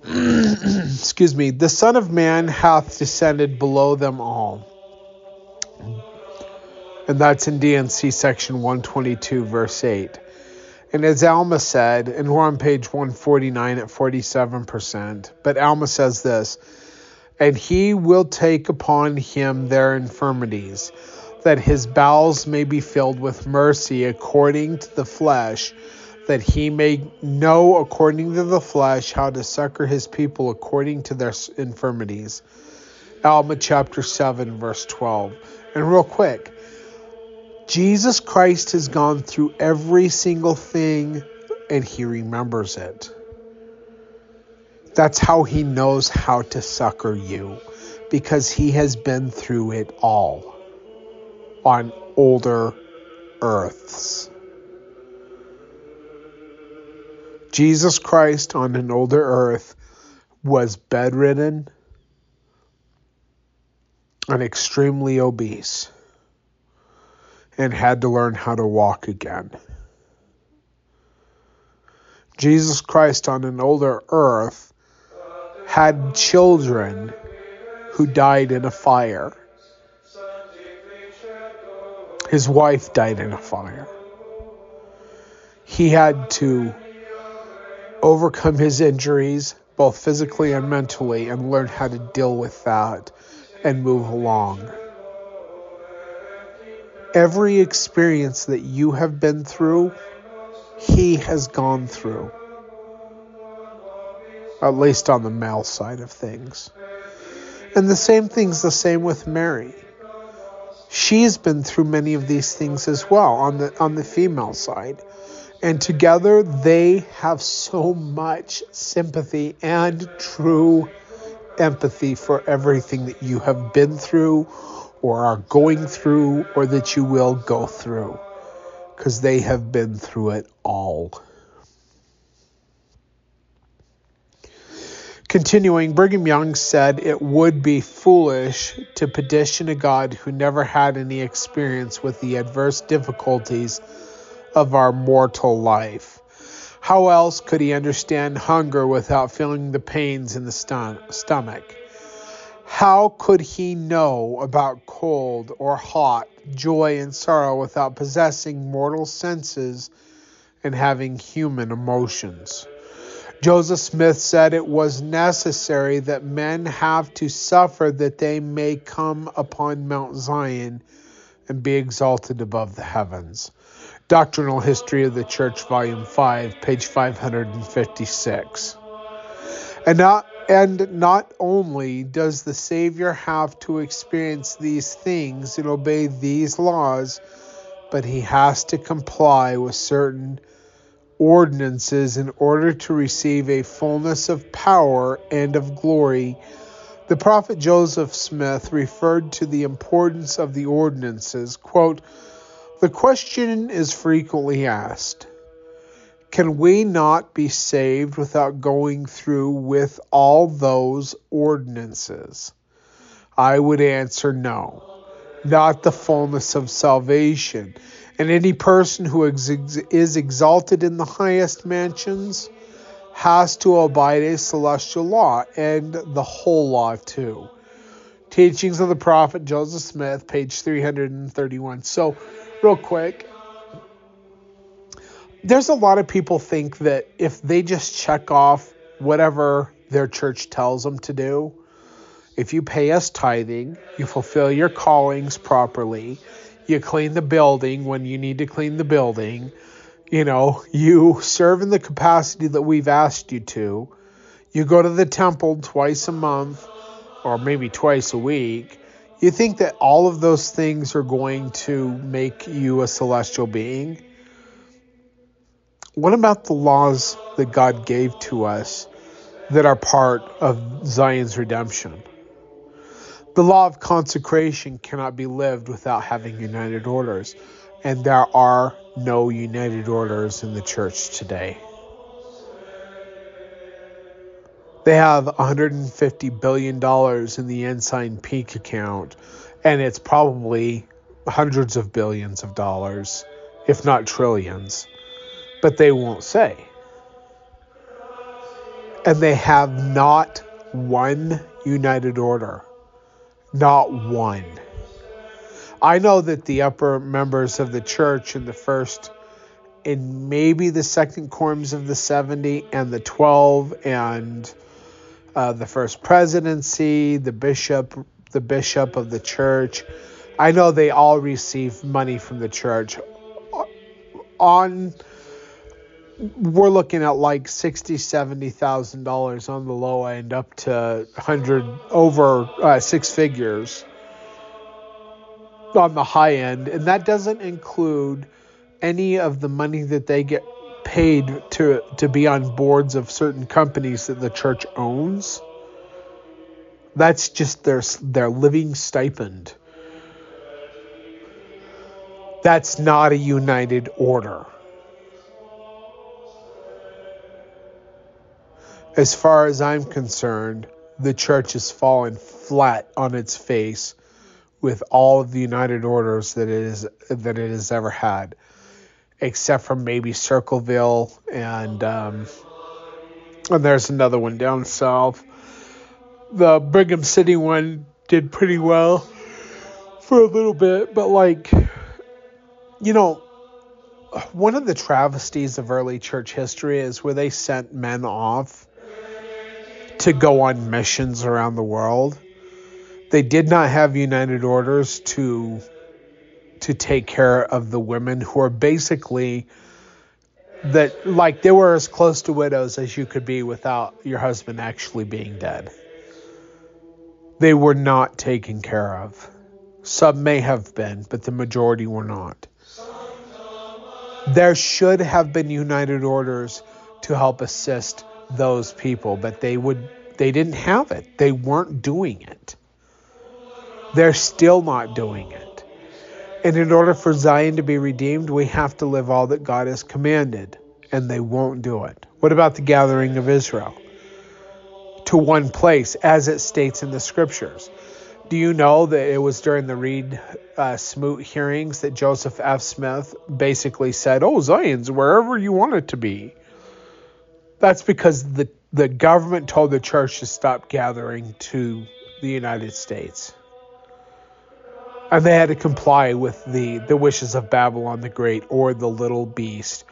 excuse me, the Son of Man hath descended below them all. And that's in D&C section 122, verse 8. And as Alma said, and we're on page 149 at 47%, but Alma says this, and he will take upon him their infirmities, that his bowels may be filled with mercy according to the flesh that he may know according to the flesh how to succor his people according to their infirmities. Alma chapter 7, verse 12. And real quick, Jesus Christ has gone through every single thing and he remembers it. That's how he knows how to succor you because he has been through it all on older earths. Jesus Christ on an older earth was bedridden and extremely obese and had to learn how to walk again. Jesus Christ on an older earth had children who died in a fire. His wife died in a fire. He had to overcome his injuries, both physically and mentally, and learn how to deal with that and move along. Every experience that you have been through, he has gone through. At least on the male side of things. And the same thing's the same with Mary. She's been through many of these things as well on the on the female side. And together they have so much sympathy and true empathy for everything that you have been through or are going through or that you will go through because they have been through it all. Continuing, Brigham Young said it would be foolish to petition a God who never had any experience with the adverse difficulties of our mortal life. How else could he understand hunger without feeling the pains in the stomach? How could he know about cold or hot, joy and sorrow without possessing mortal senses and having human emotions? Joseph Smith said it was necessary that men have to suffer that they may come upon Mount Zion and be exalted above the heavens. Doctrinal History of the Church, Volume 5, page 556. And not, and not only does the Savior have to experience these things and obey these laws, but he has to comply with certain ordinances in order to receive a fullness of power and of glory. The prophet Joseph Smith referred to the importance of the ordinances. Quote, the question is frequently asked Can we not be saved without going through with all those ordinances? I would answer no, not the fullness of salvation. And any person who is exalted in the highest mansions has to abide a celestial law and the whole law too. Teachings of the Prophet Joseph Smith, page 331. So, real quick, there's a lot of people think that if they just check off whatever their church tells them to do, if you pay us tithing, you fulfill your callings properly, you clean the building when you need to clean the building, you know, you serve in the capacity that we've asked you to, you go to the temple twice a month or maybe twice a week, you think that all of those things are going to make you a celestial being? What about the laws that God gave to us that are part of Zion's redemption? The law of consecration cannot be lived without having united orders, and there are no united orders in the church today. They have $150 billion in the Ensign Peak account, and it's probably hundreds of billions of dollars, if not trillions. But they won't say. And they have not one united order. Not one. I know that the upper members of the church in the first in maybe the second quorums of the 70 and the 12 and uh, the first presidency, the bishop, the bishop of the church. I know they all receive money from the church. On we're looking at like sixty, seventy thousand dollars on the low end, up to hundred over uh, six figures on the high end, and that doesn't include any of the money that they get paid to to be on boards of certain companies that the church owns. That's just their their living stipend. That's not a united order. As far as I'm concerned, the church has fallen flat on its face with all of the united orders that it is that it has ever had except for maybe Circleville and um, and there's another one down south. The Brigham City one did pretty well for a little bit, but like you know, one of the travesties of early church history is where they sent men off to go on missions around the world. They did not have united orders to to take care of the women who are basically that like they were as close to widows as you could be without your husband actually being dead. They were not taken care of. Some may have been, but the majority were not. There should have been united orders to help assist those people, but they would they didn't have it. They weren't doing it. They're still not doing it. And in order for Zion to be redeemed, we have to live all that God has commanded, and they won't do it. What about the gathering of Israel? to one place, as it states in the scriptures. Do you know that it was during the Reed uh, Smoot hearings that Joseph F. Smith basically said, "Oh, Zion's wherever you want it to be." That's because the the government told the church to stop gathering to the United States, and they had to comply with the the wishes of Babylon the Great or the little beast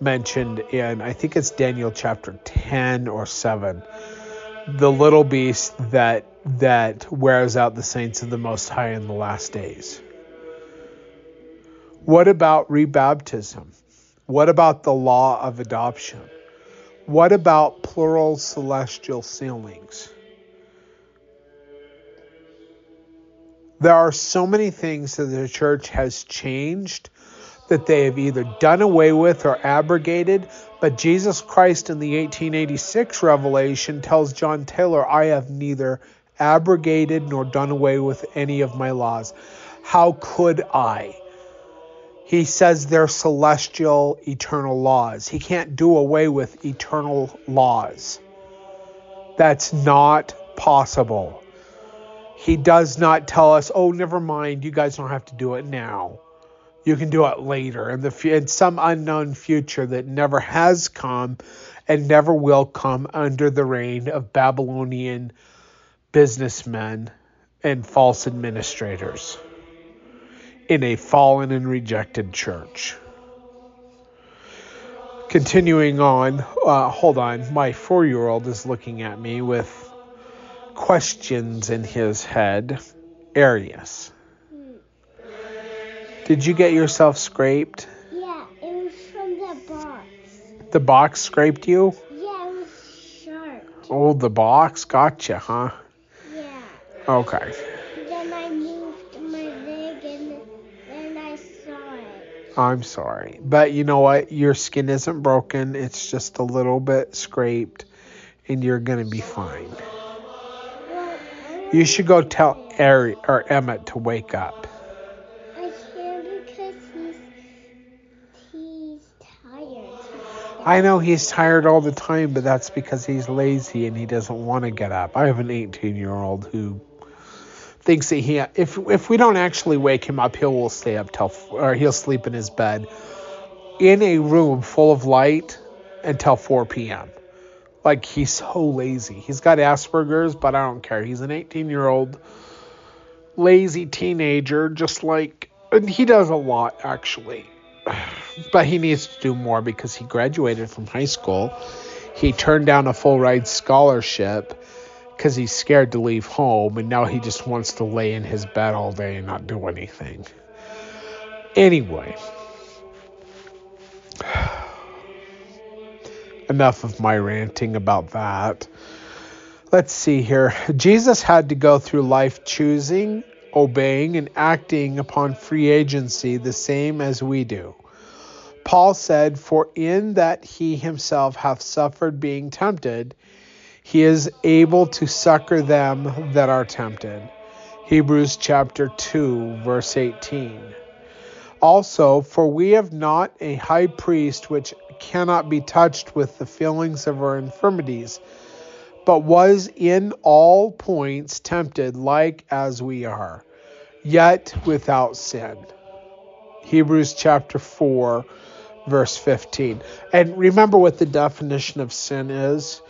mentioned in I think it's Daniel chapter ten or seven. The little beast that that wears out the saints of the most high in the last days. What about rebaptism? What about the law of adoption what about plural celestial sealings there are so many things that the church has changed that they have either done away with or abrogated. But Jesus Christ in the 1886 revelation tells John Taylor, I have neither abrogated nor done away with any of my laws. How could I? He says they're celestial, eternal laws. He can't do away with eternal laws. That's not possible. He does not tell us, oh, never mind, you guys don't have to do it now you can do it later in the in some unknown future that never has come and never will come under the reign of Babylonian businessmen and false administrators in a fallen and rejected church. Continuing on, uh, hold on, my four year old is looking at me with questions in his head. Arius. Did you get yourself scraped? Yeah, it was from the box. The box scraped you? Yeah, it was sharp. Oh, the box gotcha, huh? Yeah. Okay. Then I moved my leg and then I saw it. I'm sorry. But you know what? Your skin isn't broken. It's just a little bit scraped and you're going to be fine. You should go tell Ari or Emmett to wake up. I can't because he's he's tired. I know he's tired all the time, but that's because he's lazy and he doesn't want to get up. I have an 18 year old who thinks that he if if we don't actually wake him up, he will stay up till or he'll sleep in his bed in a room full of light until 4 p.m. Like he's so lazy. He's got Asperger's, but I don't care. He's an 18 year old lazy teenager, just like he does a lot actually but he needs to do more because he graduated from high school. He turned down a full ride scholarship because he's scared to leave home, and now he just wants to lay in his bed all day and not do anything. Anyway, enough of my ranting about that. Let's see here. Jesus had to go through life choosing, obeying, and acting upon free agency the same as we do. Paul said, For in that he himself hath suffered being tempted, he is able to succor them that are tempted. Hebrews chapter 2, verse 18. Also, for we have not a high priest which cannot be touched with the feelings of our infirmities, but was in all points tempted like as we are, yet without sin. Hebrews chapter 4, verse 15. And remember what the definition of sin is?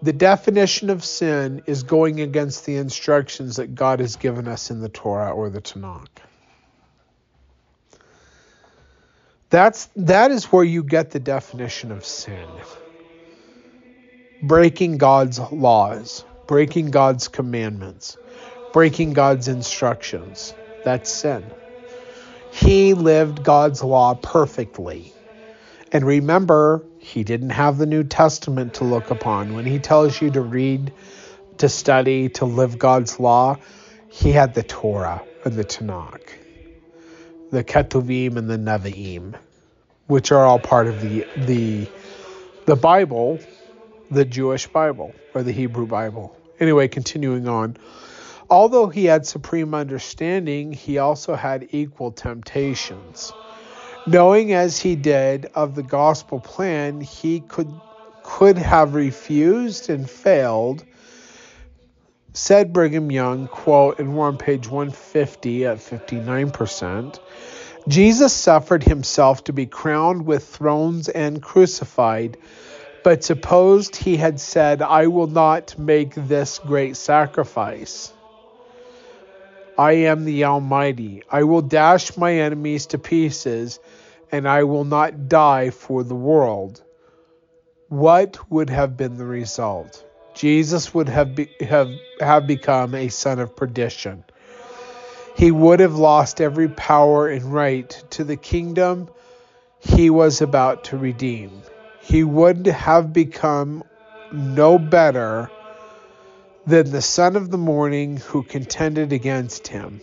The definition of sin is going against the instructions that God has given us in the Torah or the Tanakh. That's that is where you get the definition of sin. Breaking God's laws, breaking God's commandments, breaking God's instructions. That's sin. He lived God's law perfectly. And remember, he didn't have the New Testament to look upon. When he tells you to read, to study, to live God's law, he had the Torah and the Tanakh, the Ketuvim and the Nevi'im, which are all part of the the the Bible, the Jewish Bible or the Hebrew Bible. Anyway, continuing on. Although he had supreme understanding, he also had equal temptations. Knowing as he did of the gospel plan, he could could have refused and failed, Said Brigham Young, quote, and we're on page 150 at 59%. Jesus suffered himself to be crowned with thrones and crucified, but supposed he had said, I will not make this great sacrifice. I am the Almighty. I will dash my enemies to pieces, and I will not die for the world. What would have been the result? Jesus would have, be, have, have become a son of perdition. He would have lost every power and right to the kingdom he was about to redeem. He would have become no better than the son of the morning who contended against him,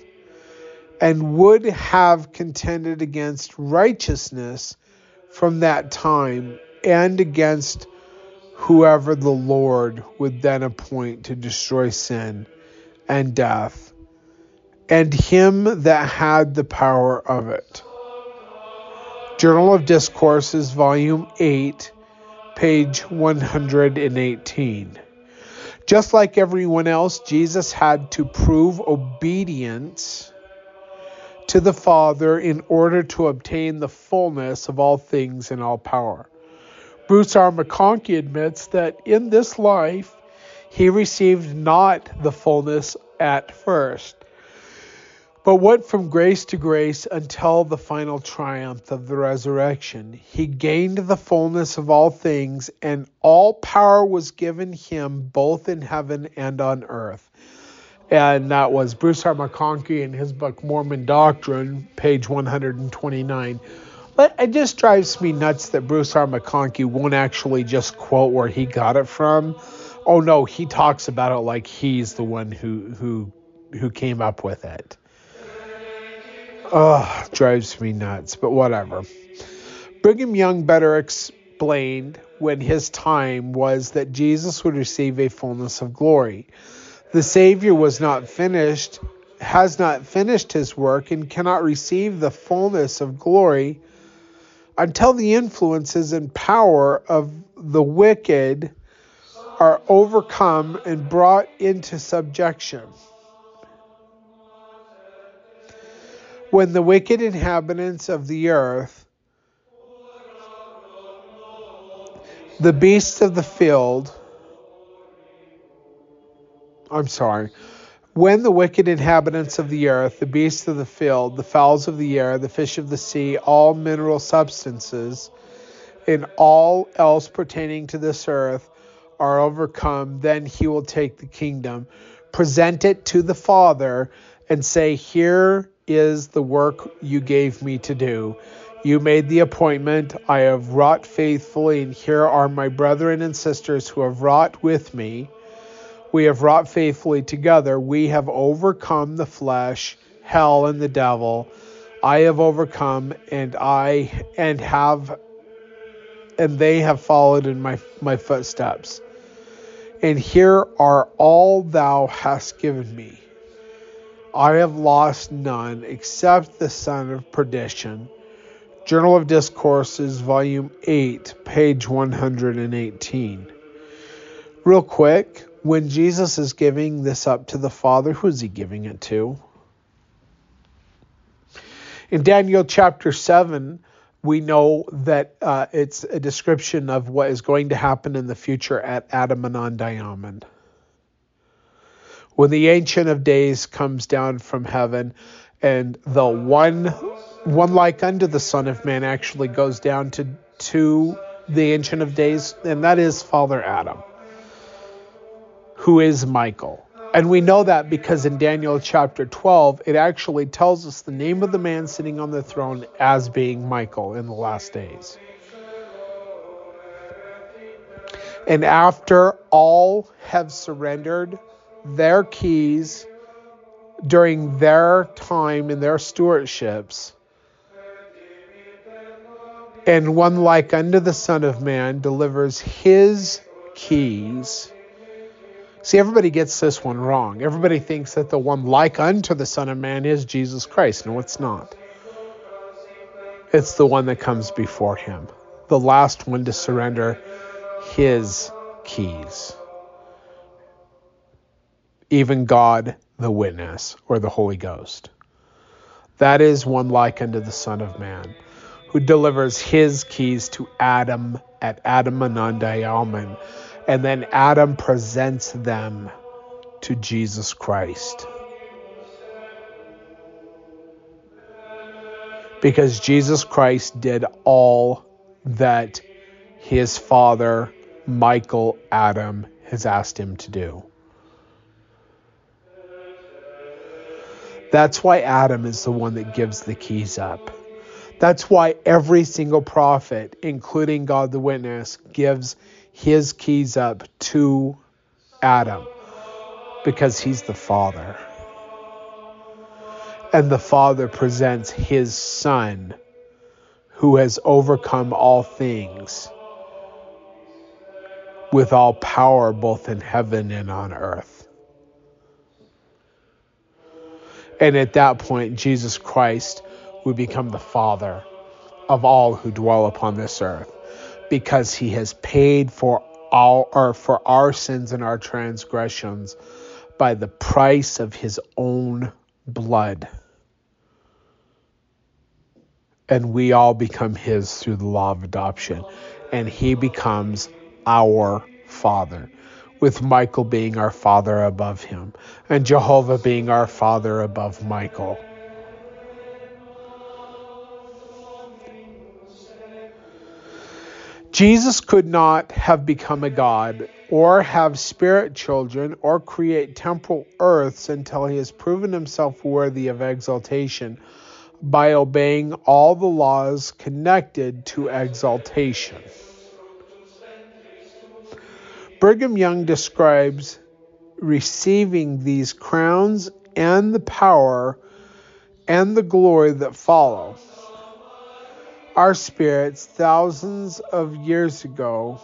and would have contended against righteousness from that time and against whoever the Lord would then appoint to destroy sin and death, and him that had the power of it. Journal of Discourses, Volume 8, page 118. Just like everyone else, Jesus had to prove obedience to the Father in order to obtain the fullness of all things and all power. Bruce R. McConkie admits that in this life he received not the fullness at first, but went from grace to grace until the final triumph of the resurrection. He gained the fullness of all things, and all power was given him both in heaven and on earth. And that was Bruce R. McConkie in his book Mormon Doctrine, page 129. But it just drives me nuts that Bruce R. McConkie won't actually just quote where he got it from. Oh no, he talks about it like he's the one who who who came up with it. Ugh, drives me nuts, but whatever. Brigham Young better explained when his time was that Jesus would receive a fullness of glory. The Savior was not finished, has not finished his work, and cannot receive the fullness of glory until the influences and power of the wicked are overcome and brought into subjection. When the wicked inhabitants of the earth, the beasts of the field, I'm sorry, when the wicked inhabitants of the earth, the beasts of the field, the fowls of the air, the fish of the sea, all mineral substances, and all else pertaining to this earth are overcome, then he will take the kingdom, present it to the Father, and say, Here is the work you gave me to do. You made the appointment. I have wrought faithfully, and here are my brethren and sisters who have wrought with me. We have wrought faithfully together. We have overcome the flesh, hell, and the devil. I have overcome, and I and have and they have followed in my my footsteps. And here are all thou hast given me. I have lost none except the son of perdition. Journal of Discourses, Volume 8, page 118. Real quick, when Jesus is giving this up to the Father, who is he giving it to? In Daniel chapter 7, we know that uh, it's a description of what is going to happen in the future at Adam-ondi-Ahman. When the Ancient of Days comes down from heaven, and the one one like unto the Son of Man actually goes down to to the Ancient of Days, and that is Father Adam, who is Michael. And we know that because in Daniel chapter 12, it actually tells us the name of the man sitting on the throne as being Michael in the last days. And after all have surrendered their keys during their time in their stewardships, and one like unto the Son of Man delivers his keys See, everybody gets this one wrong. Everybody thinks that the one like unto the Son of Man is Jesus Christ. No, it's not. It's the one that comes before him, the last one to surrender his keys. even God the witness, or the Holy Ghost. That is one like unto the Son of Man, who delivers his keys to Adam at Adam-ondi-Ahman, and then Adam presents them to Jesus Christ. Because Jesus Christ did all that his father, Michael Adam, has asked him to do. That's why Adam is the one that gives the keys up. That's why every single prophet, including God the witness, gives his keys up to Adam because he's the father. And the father presents his son who has overcome all things with all power both in heaven and on earth. And at that point, Jesus Christ would become the Father of all who dwell upon this earth because he has paid for all or for our sins and our transgressions by the price of his own blood. And we all become his through the law of adoption. And he becomes our Father with Michael being our father above him, and Jehovah being our father above Michael. Jesus could not have become a god or have spirit children or create temporal earths until he has proven himself worthy of exaltation by obeying all the laws connected to exaltation. Brigham Young describes receiving these crowns and the power and the glory that follow. Our spirits, thousands of years ago,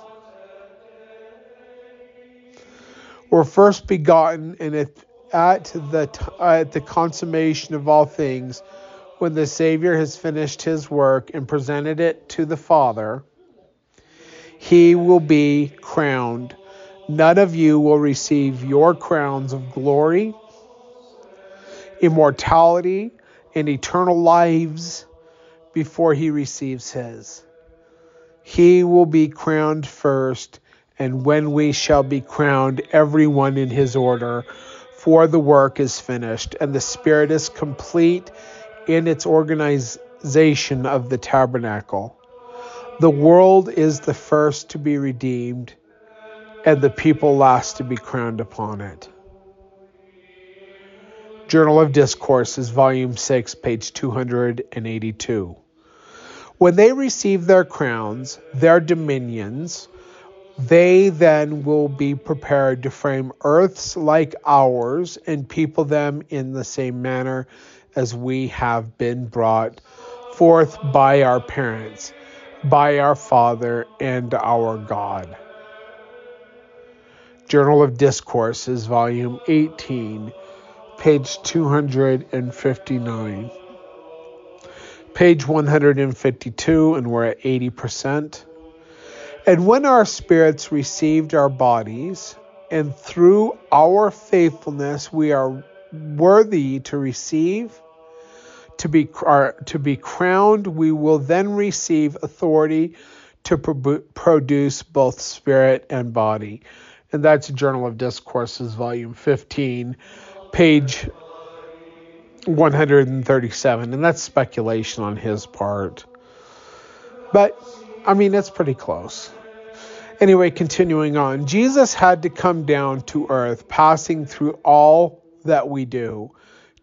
were first begotten and at the, at the consummation of all things, when the Savior has finished his work and presented it to the Father, he will be crowned. None of you will receive your crowns of glory, immortality, and eternal lives before he receives his. He will be crowned first, and when we shall be crowned, everyone in his order, for the work is finished, and the Spirit is complete in its organization of the tabernacle. The world is the first to be redeemed and the people last to be crowned upon it. Journal of Discourses, Volume 6, page 282. When they receive their crowns, their dominions, they then will be prepared to frame earths like ours and people them in the same manner as we have been brought forth by our parents, by our Father and our God. Journal of Discourses, Volume 18, page 259. Page 152, and we're at 80%. And when our spirits received our bodies, and through our faithfulness we are worthy to receive, to be, to be crowned, we will then receive authority to pro- produce both spirit and body and that's Journal of Discourses, Volume 15, page 137. And that's speculation on his part. But, I mean, it's pretty close. Anyway, continuing on, Jesus had to come down to earth, passing through all that we do,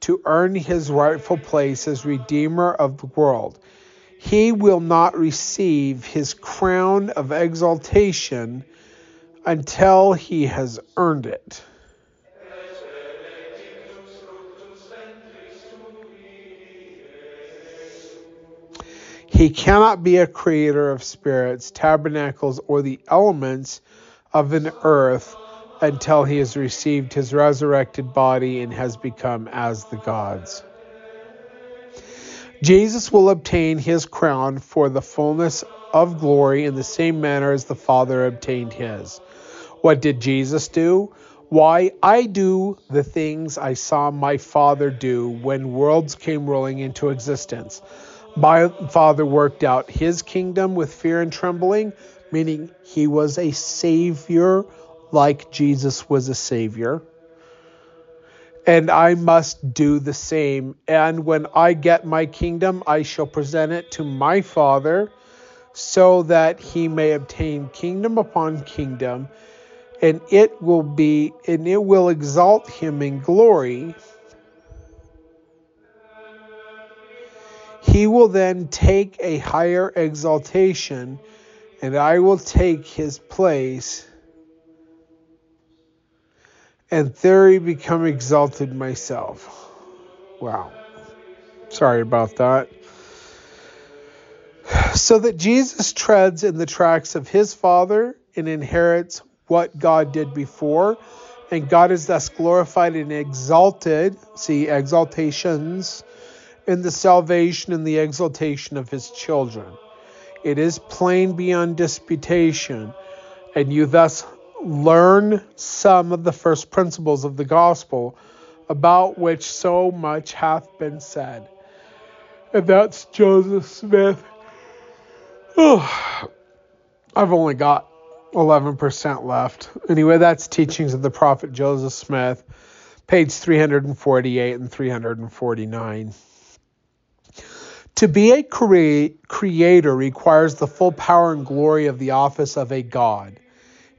to earn his rightful place as Redeemer of the world. He will not receive his crown of exaltation until he has earned it. He cannot be a creator of spirits, tabernacles, or the elements of an earth until he has received his resurrected body and has become as the gods. Jesus will obtain his crown for the fullness of glory in the same manner as the Father obtained his. What did Jesus do? Why I do the things I saw my Father do when worlds came rolling into existence. My Father worked out his kingdom with fear and trembling, meaning he was a savior like Jesus was a savior. And I must do the same. And when I get my kingdom, I shall present it to my Father so that he may obtain kingdom upon kingdom, and it will be and it will exalt him in glory. He will then take a higher exaltation, and I will take his place, and there become exalted myself. Wow. Sorry about that so that Jesus treads in the tracks of his Father and inherits what God did before. And God is thus glorified and exalted, see, exaltations, in the salvation and the exaltation of his children. It is plain beyond disputation, and you thus learn some of the first principles of the gospel about which so much hath been said. And that's Joseph Smith. Oh, I've only got 11% left. Anyway, that's Teachings of the Prophet Joseph Smith, page 348 and 349. To be a crea- creator requires the full power and glory of the office of a God.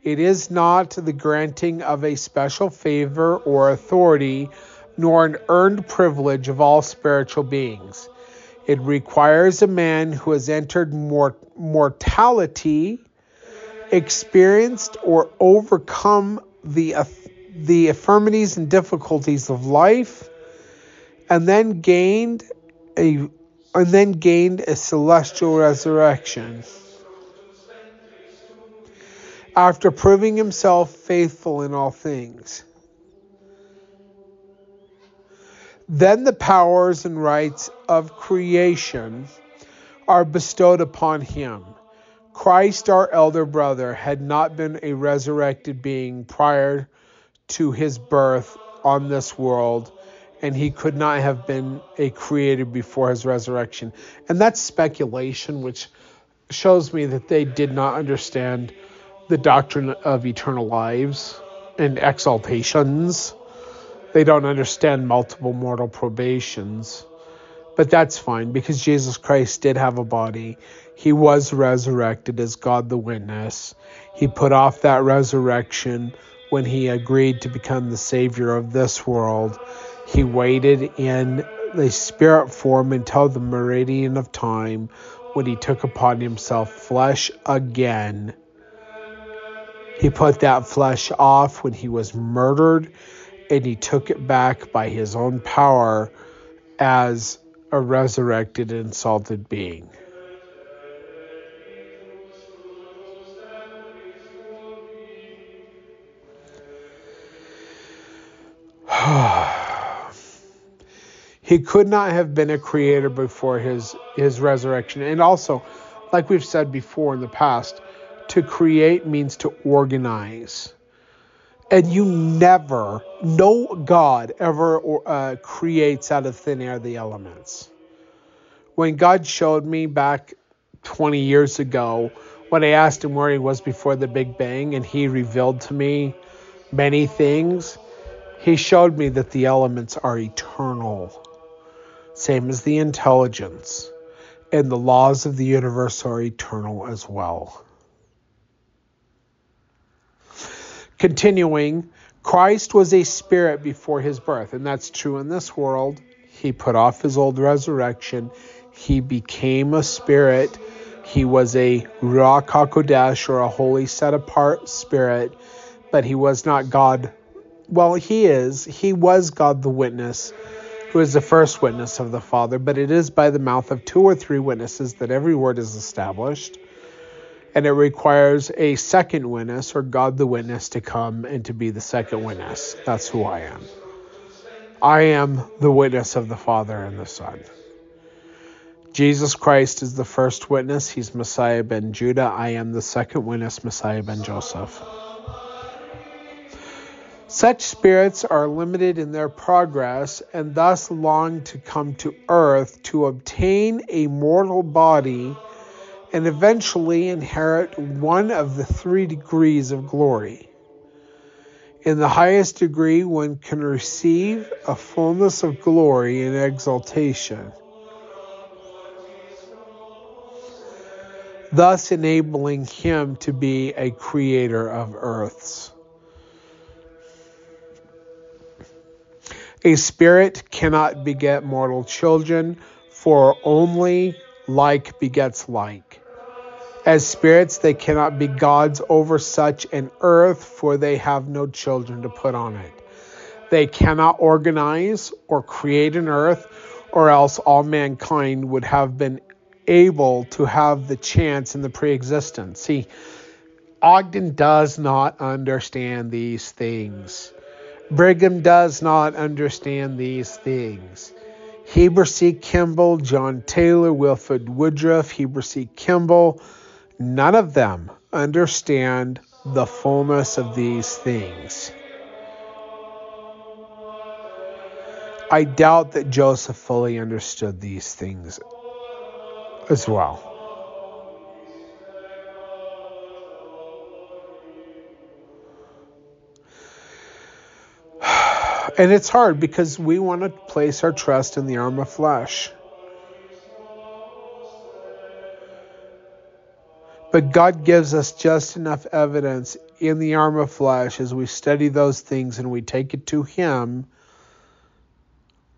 It is not the granting of a special favor or authority, nor an earned privilege of all spiritual beings. It requires a man who has entered mort- mortality, experienced or overcome the, the infirmities and difficulties of life, and then gained a and then gained a celestial resurrection. After proving himself faithful in all things. Then the powers and rights of creation are bestowed upon him. Christ, our elder brother, had not been a resurrected being prior to his birth on this world, and he could not have been a creator before his resurrection. And that's speculation, which shows me that they did not understand the doctrine of eternal lives and exaltations. They don't understand multiple mortal probations. But that's fine because Jesus Christ did have a body. He was resurrected as God the witness. He put off that resurrection when he agreed to become the Savior of this world. He waited in the spirit form until the meridian of time when he took upon himself flesh again. He put that flesh off when he was murdered and he took it back by his own power as a resurrected and exalted being. He could not have been a creator before his his resurrection. And also like we've said before in the past to create means to organize. And you never, no God ever uh, creates out of thin air the elements. When God showed me back 20 years ago, when I asked him where he was before the Big Bang, and he revealed to me many things, he showed me that the elements are eternal, same as the intelligence, and the laws of the universe are eternal as well. Continuing, Christ was a spirit before his birth, and that's true in this world. He put off his old resurrection. He became a spirit. He was a Ruach HaKodesh or a holy set apart spirit, but he was not God. Well, he is. He was God the witness, who is the first witness of the Father, but it is by the mouth of two or three witnesses that every word is established and it requires a second witness or God the witness to come and to be the second witness. That's who I am. I am the witness of the Father and the Son. Jesus Christ is the first witness. He's Messiah ben Judah. I am the second witness, Messiah ben Joseph. Such spirits are limited in their progress and thus long to come to earth to obtain a mortal body and eventually inherit one of the three degrees of glory. In the highest degree, one can receive a fullness of glory and exaltation, thus enabling him to be a creator of earths. A spirit cannot beget mortal children, for only like begets like. As spirits, they cannot be gods over such an earth, for they have no children to put on it. They cannot organize or create an earth, or else all mankind would have been able to have the chance in the pre existence. See, Ogden does not understand these things. Brigham does not understand these things. Heber C. Kimball, John Taylor, Wilford Woodruff, Heber C. Kimball, none of them understand the fullness of these things. I doubt that Joseph fully understood these things as well. And it's hard because we want to place our trust in the arm of flesh. But God gives us just enough evidence in the arm of flesh as we study those things and we take it to Him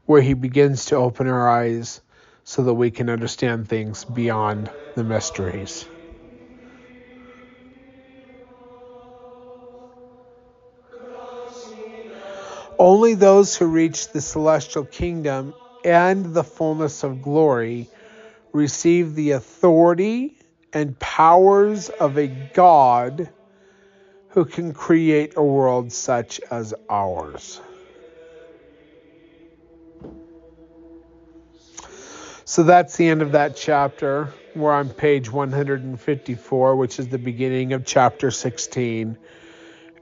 where He begins to open our eyes so that we can understand things beyond the mysteries. Only those who reach the celestial kingdom and the fullness of glory receive the authority and powers of a God who can create a world such as ours. So that's the end of that chapter. We're on page 154, which is the beginning of chapter 16.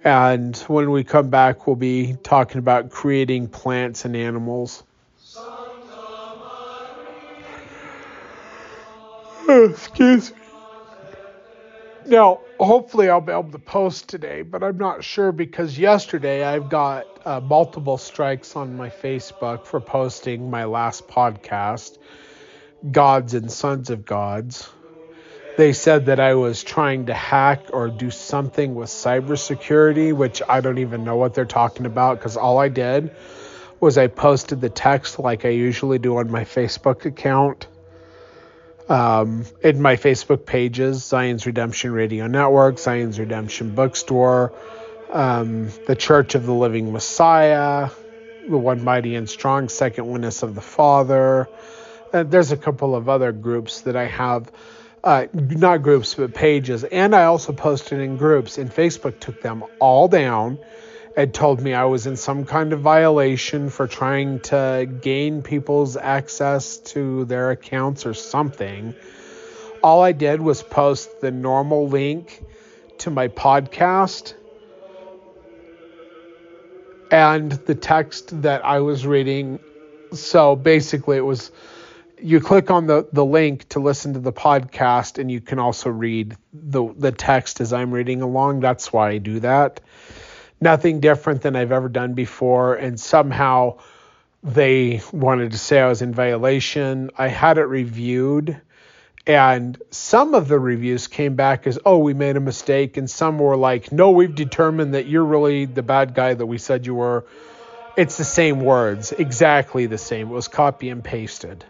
And when we come back, we'll be talking about creating plants and animals. Excuse me. Now, hopefully, I'll be able to post today, but I'm not sure because yesterday I've got uh, multiple strikes on my Facebook for posting my last podcast, Gods and Sons of Gods they said that I was trying to hack or do something with cybersecurity, which I don't even know what they're talking about because all I did was I posted the text like I usually do on my Facebook account. Um, in my Facebook pages, Zion's Redemption Radio Network, Zion's Redemption Bookstore, um, the Church of the Living Messiah, the One Mighty and Strong, Second Witness of the Father. Uh, there's a couple of other groups that I have uh, not groups, but pages. And I also posted in groups, and Facebook took them all down and told me I was in some kind of violation for trying to gain people's access to their accounts or something. All I did was post the normal link to my podcast and the text that I was reading. So basically, it was you click on the, the link to listen to the podcast and you can also read the the text as I'm reading along. That's why I do that. Nothing different than I've ever done before and somehow they wanted to say I was in violation. I had it reviewed and some of the reviews came back as oh we made a mistake and some were like no we've determined that you're really the bad guy that we said you were. It's the same words, exactly the same. It was copy and pasted.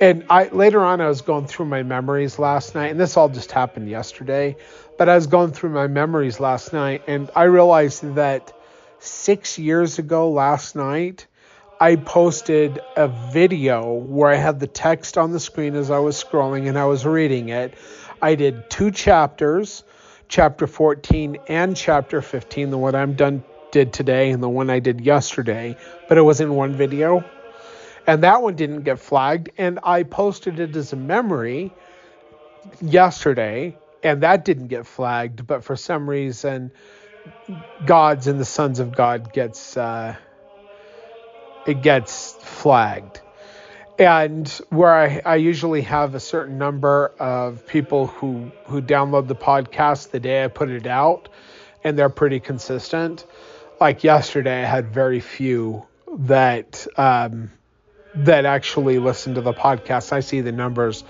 And I later on I was going through my memories last night, and this all just happened yesterday. But I was going through my memories last night, and I realized that six years ago last night, I posted a video where I had the text on the screen as I was scrolling and I was reading it. I did two chapters, chapter 14 and chapter 15, the one I'm done did today and the one I did yesterday, but it was in one video and that one didn't get flagged. And I posted it as a memory yesterday, and that didn't get flagged. But for some reason, gods and the sons of God gets uh, it gets flagged. And where I, I usually have a certain number of people who who download the podcast the day I put it out, and they're pretty consistent. Like yesterday, I had very few that um, that actually listen to the podcast. I see the numbers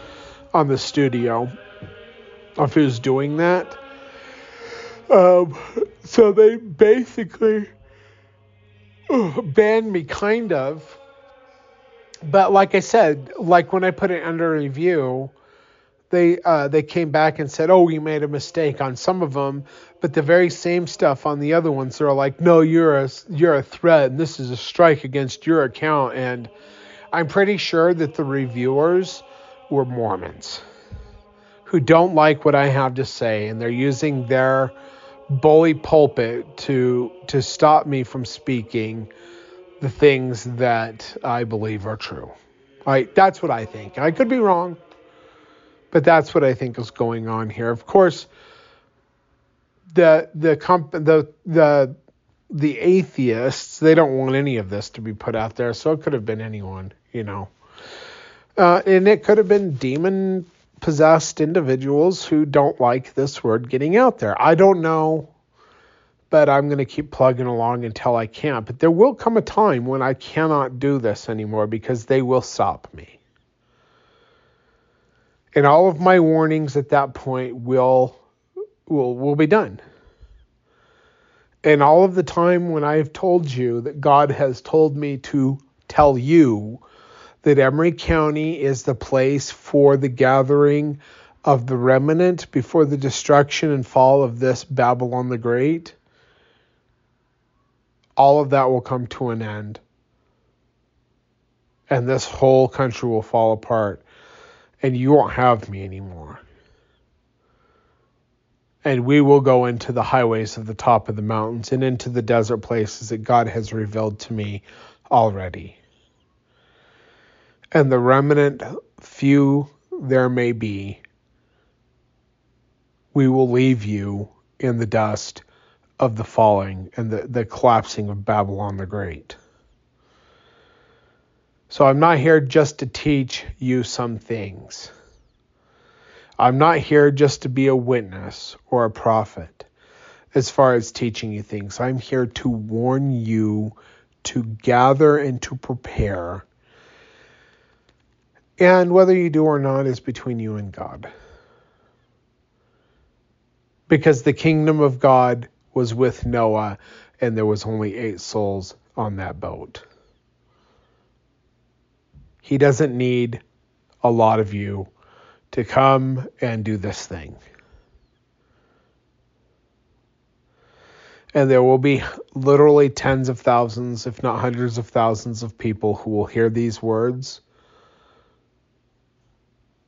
on the studio of who's doing that. Um, so they basically uh, banned me, kind of. But like I said, like when I put it under review, they uh, they came back and said, "Oh, we made a mistake on some of them," but the very same stuff on the other ones, they're like, "No, you're a you're a threat, and this is a strike against your account." And I'm pretty sure that the reviewers were Mormons who don't like what I have to say, and they're using their bully pulpit to to stop me from speaking the things that I believe are true. Right? That's what I think. I could be wrong, but that's what I think is going on here. Of course, the the comp the the the atheists they don't want any of this to be put out there, so it could have been anyone, you know. Uh, and it could have been demon possessed individuals who don't like this word getting out there. I don't know but I'm going to keep plugging along until I can't. But there will come a time when I cannot do this anymore because they will stop me. And all of my warnings at that point will will will be done. And all of the time when I have told you that God has told me to tell you that Emery County is the place for the gathering of the remnant before the destruction and fall of this Babylon the Great, all of that will come to an end. And this whole country will fall apart. And you won't have me anymore. And we will go into the highways of the top of the mountains and into the desert places that God has revealed to me already. And the remnant few there may be, we will leave you in the dust of the falling and the, the collapsing of Babylon the Great. So I'm not here just to teach you some things. I'm not here just to be a witness or a prophet as far as teaching you things. I'm here to warn you to gather and to prepare. And whether you do or not is between you and God. Because the kingdom of God was with Noah, and there was only eight souls on that boat. He doesn't need a lot of you to come and do this thing. And there will be literally tens of thousands, if not hundreds of thousands, of people who will hear these words.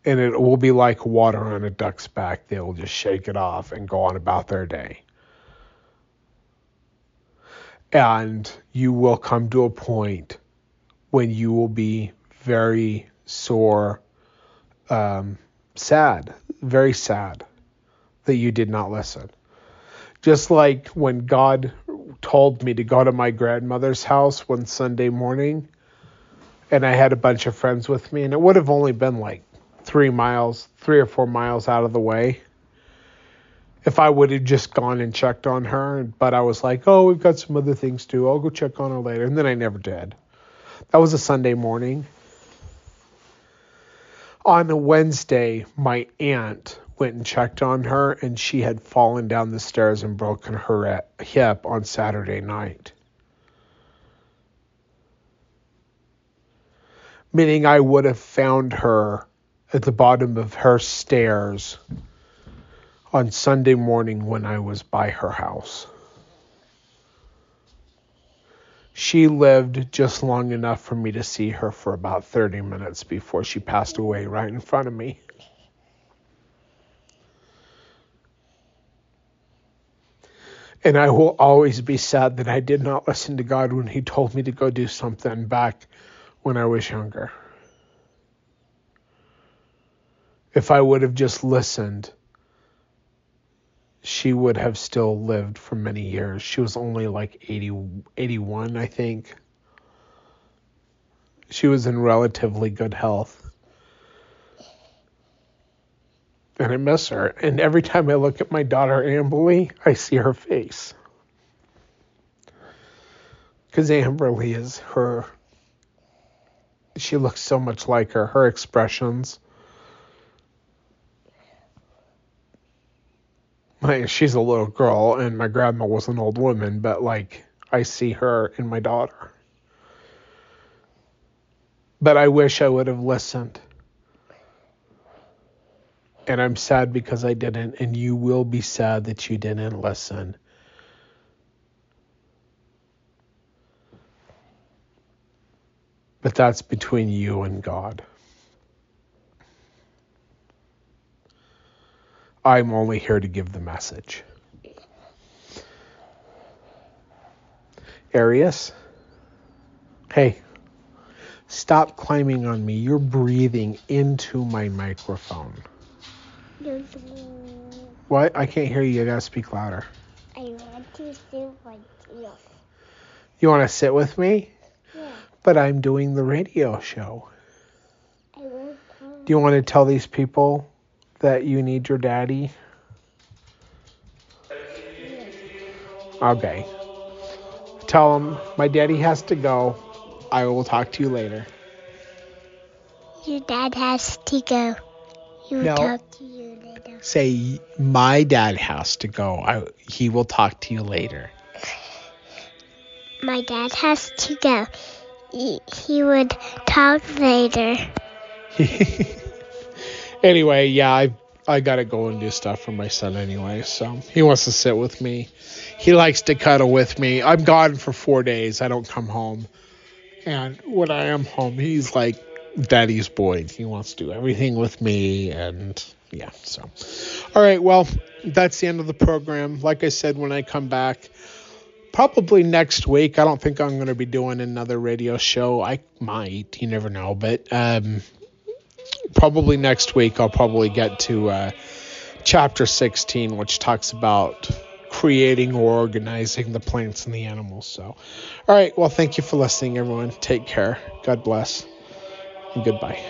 And it will be like water on a duck's back. They will just shake it off and go on about their day. And you will come to a point when you will be very sore, um, sad, very sad that you did not listen. Just like when God told me to go to my grandmother's house one Sunday morning, and I had a bunch of friends with me, and it would have only been like three miles, three or four miles out of the way if I would have just gone and checked on her, but I was like, oh, we've got some other things to do. I'll go check on her later. And then I never did. That was a Sunday morning. On a Wednesday, my aunt went and checked on her, and she had fallen down the stairs and broken her uh, hip on Saturday night. Meaning I would have found her at the bottom of her stairs on Sunday morning when I was by her house. She lived just long enough for me to see her for about 30 minutes before she passed away right in front of me. And I will always be sad that I did not listen to God when He told me to go do something back when I was younger. If I would have just listened, she would have still lived for many years. She was only like 80, 81, I think. She was in relatively good health. And I miss her. And every time I look at my daughter, Amberly, I see her face. Because Amberly is her. She looks so much like her. Her expressions. My, she's a little girl, and my grandma was an old woman, but like, I see her in my daughter. But I wish I would have listened. And I'm sad because I didn't, and you will be sad that you didn't listen. But that's between you and God. I'm only here to give the message. Arius? Hey, stop climbing on me. You're breathing into my microphone. What? I can't hear you. You gotta speak louder. I want to sit with you. You wanna sit with me? Yeah, But I'm doing the radio show. I. Do you want to tell these people that you need your daddy? Okay. Tell him my daddy has to go. I will talk to you later. Your dad has to go. He will No. talk to you later. Say my dad has to go. I, he will talk to you later. My dad has to go. He, he would talk later. anyway, yeah, I I gotta go and do stuff for my son anyway. So he wants to sit with me. He likes to cuddle with me. I'm gone for four days. I don't come home, and when I am home, he's like daddy's boy. He wants to do everything with me, and yeah. So, all right. Well, that's the end of the program. Like I said, when I come back. Probably next week. I don't think I'm going to be doing another radio show. I might. You never know. But um, probably next week I'll probably get to uh, chapter 16, which talks about creating or organizing the plants and the animals. So, all right. Well, thank you for listening, everyone. Take care. God bless. And goodbye.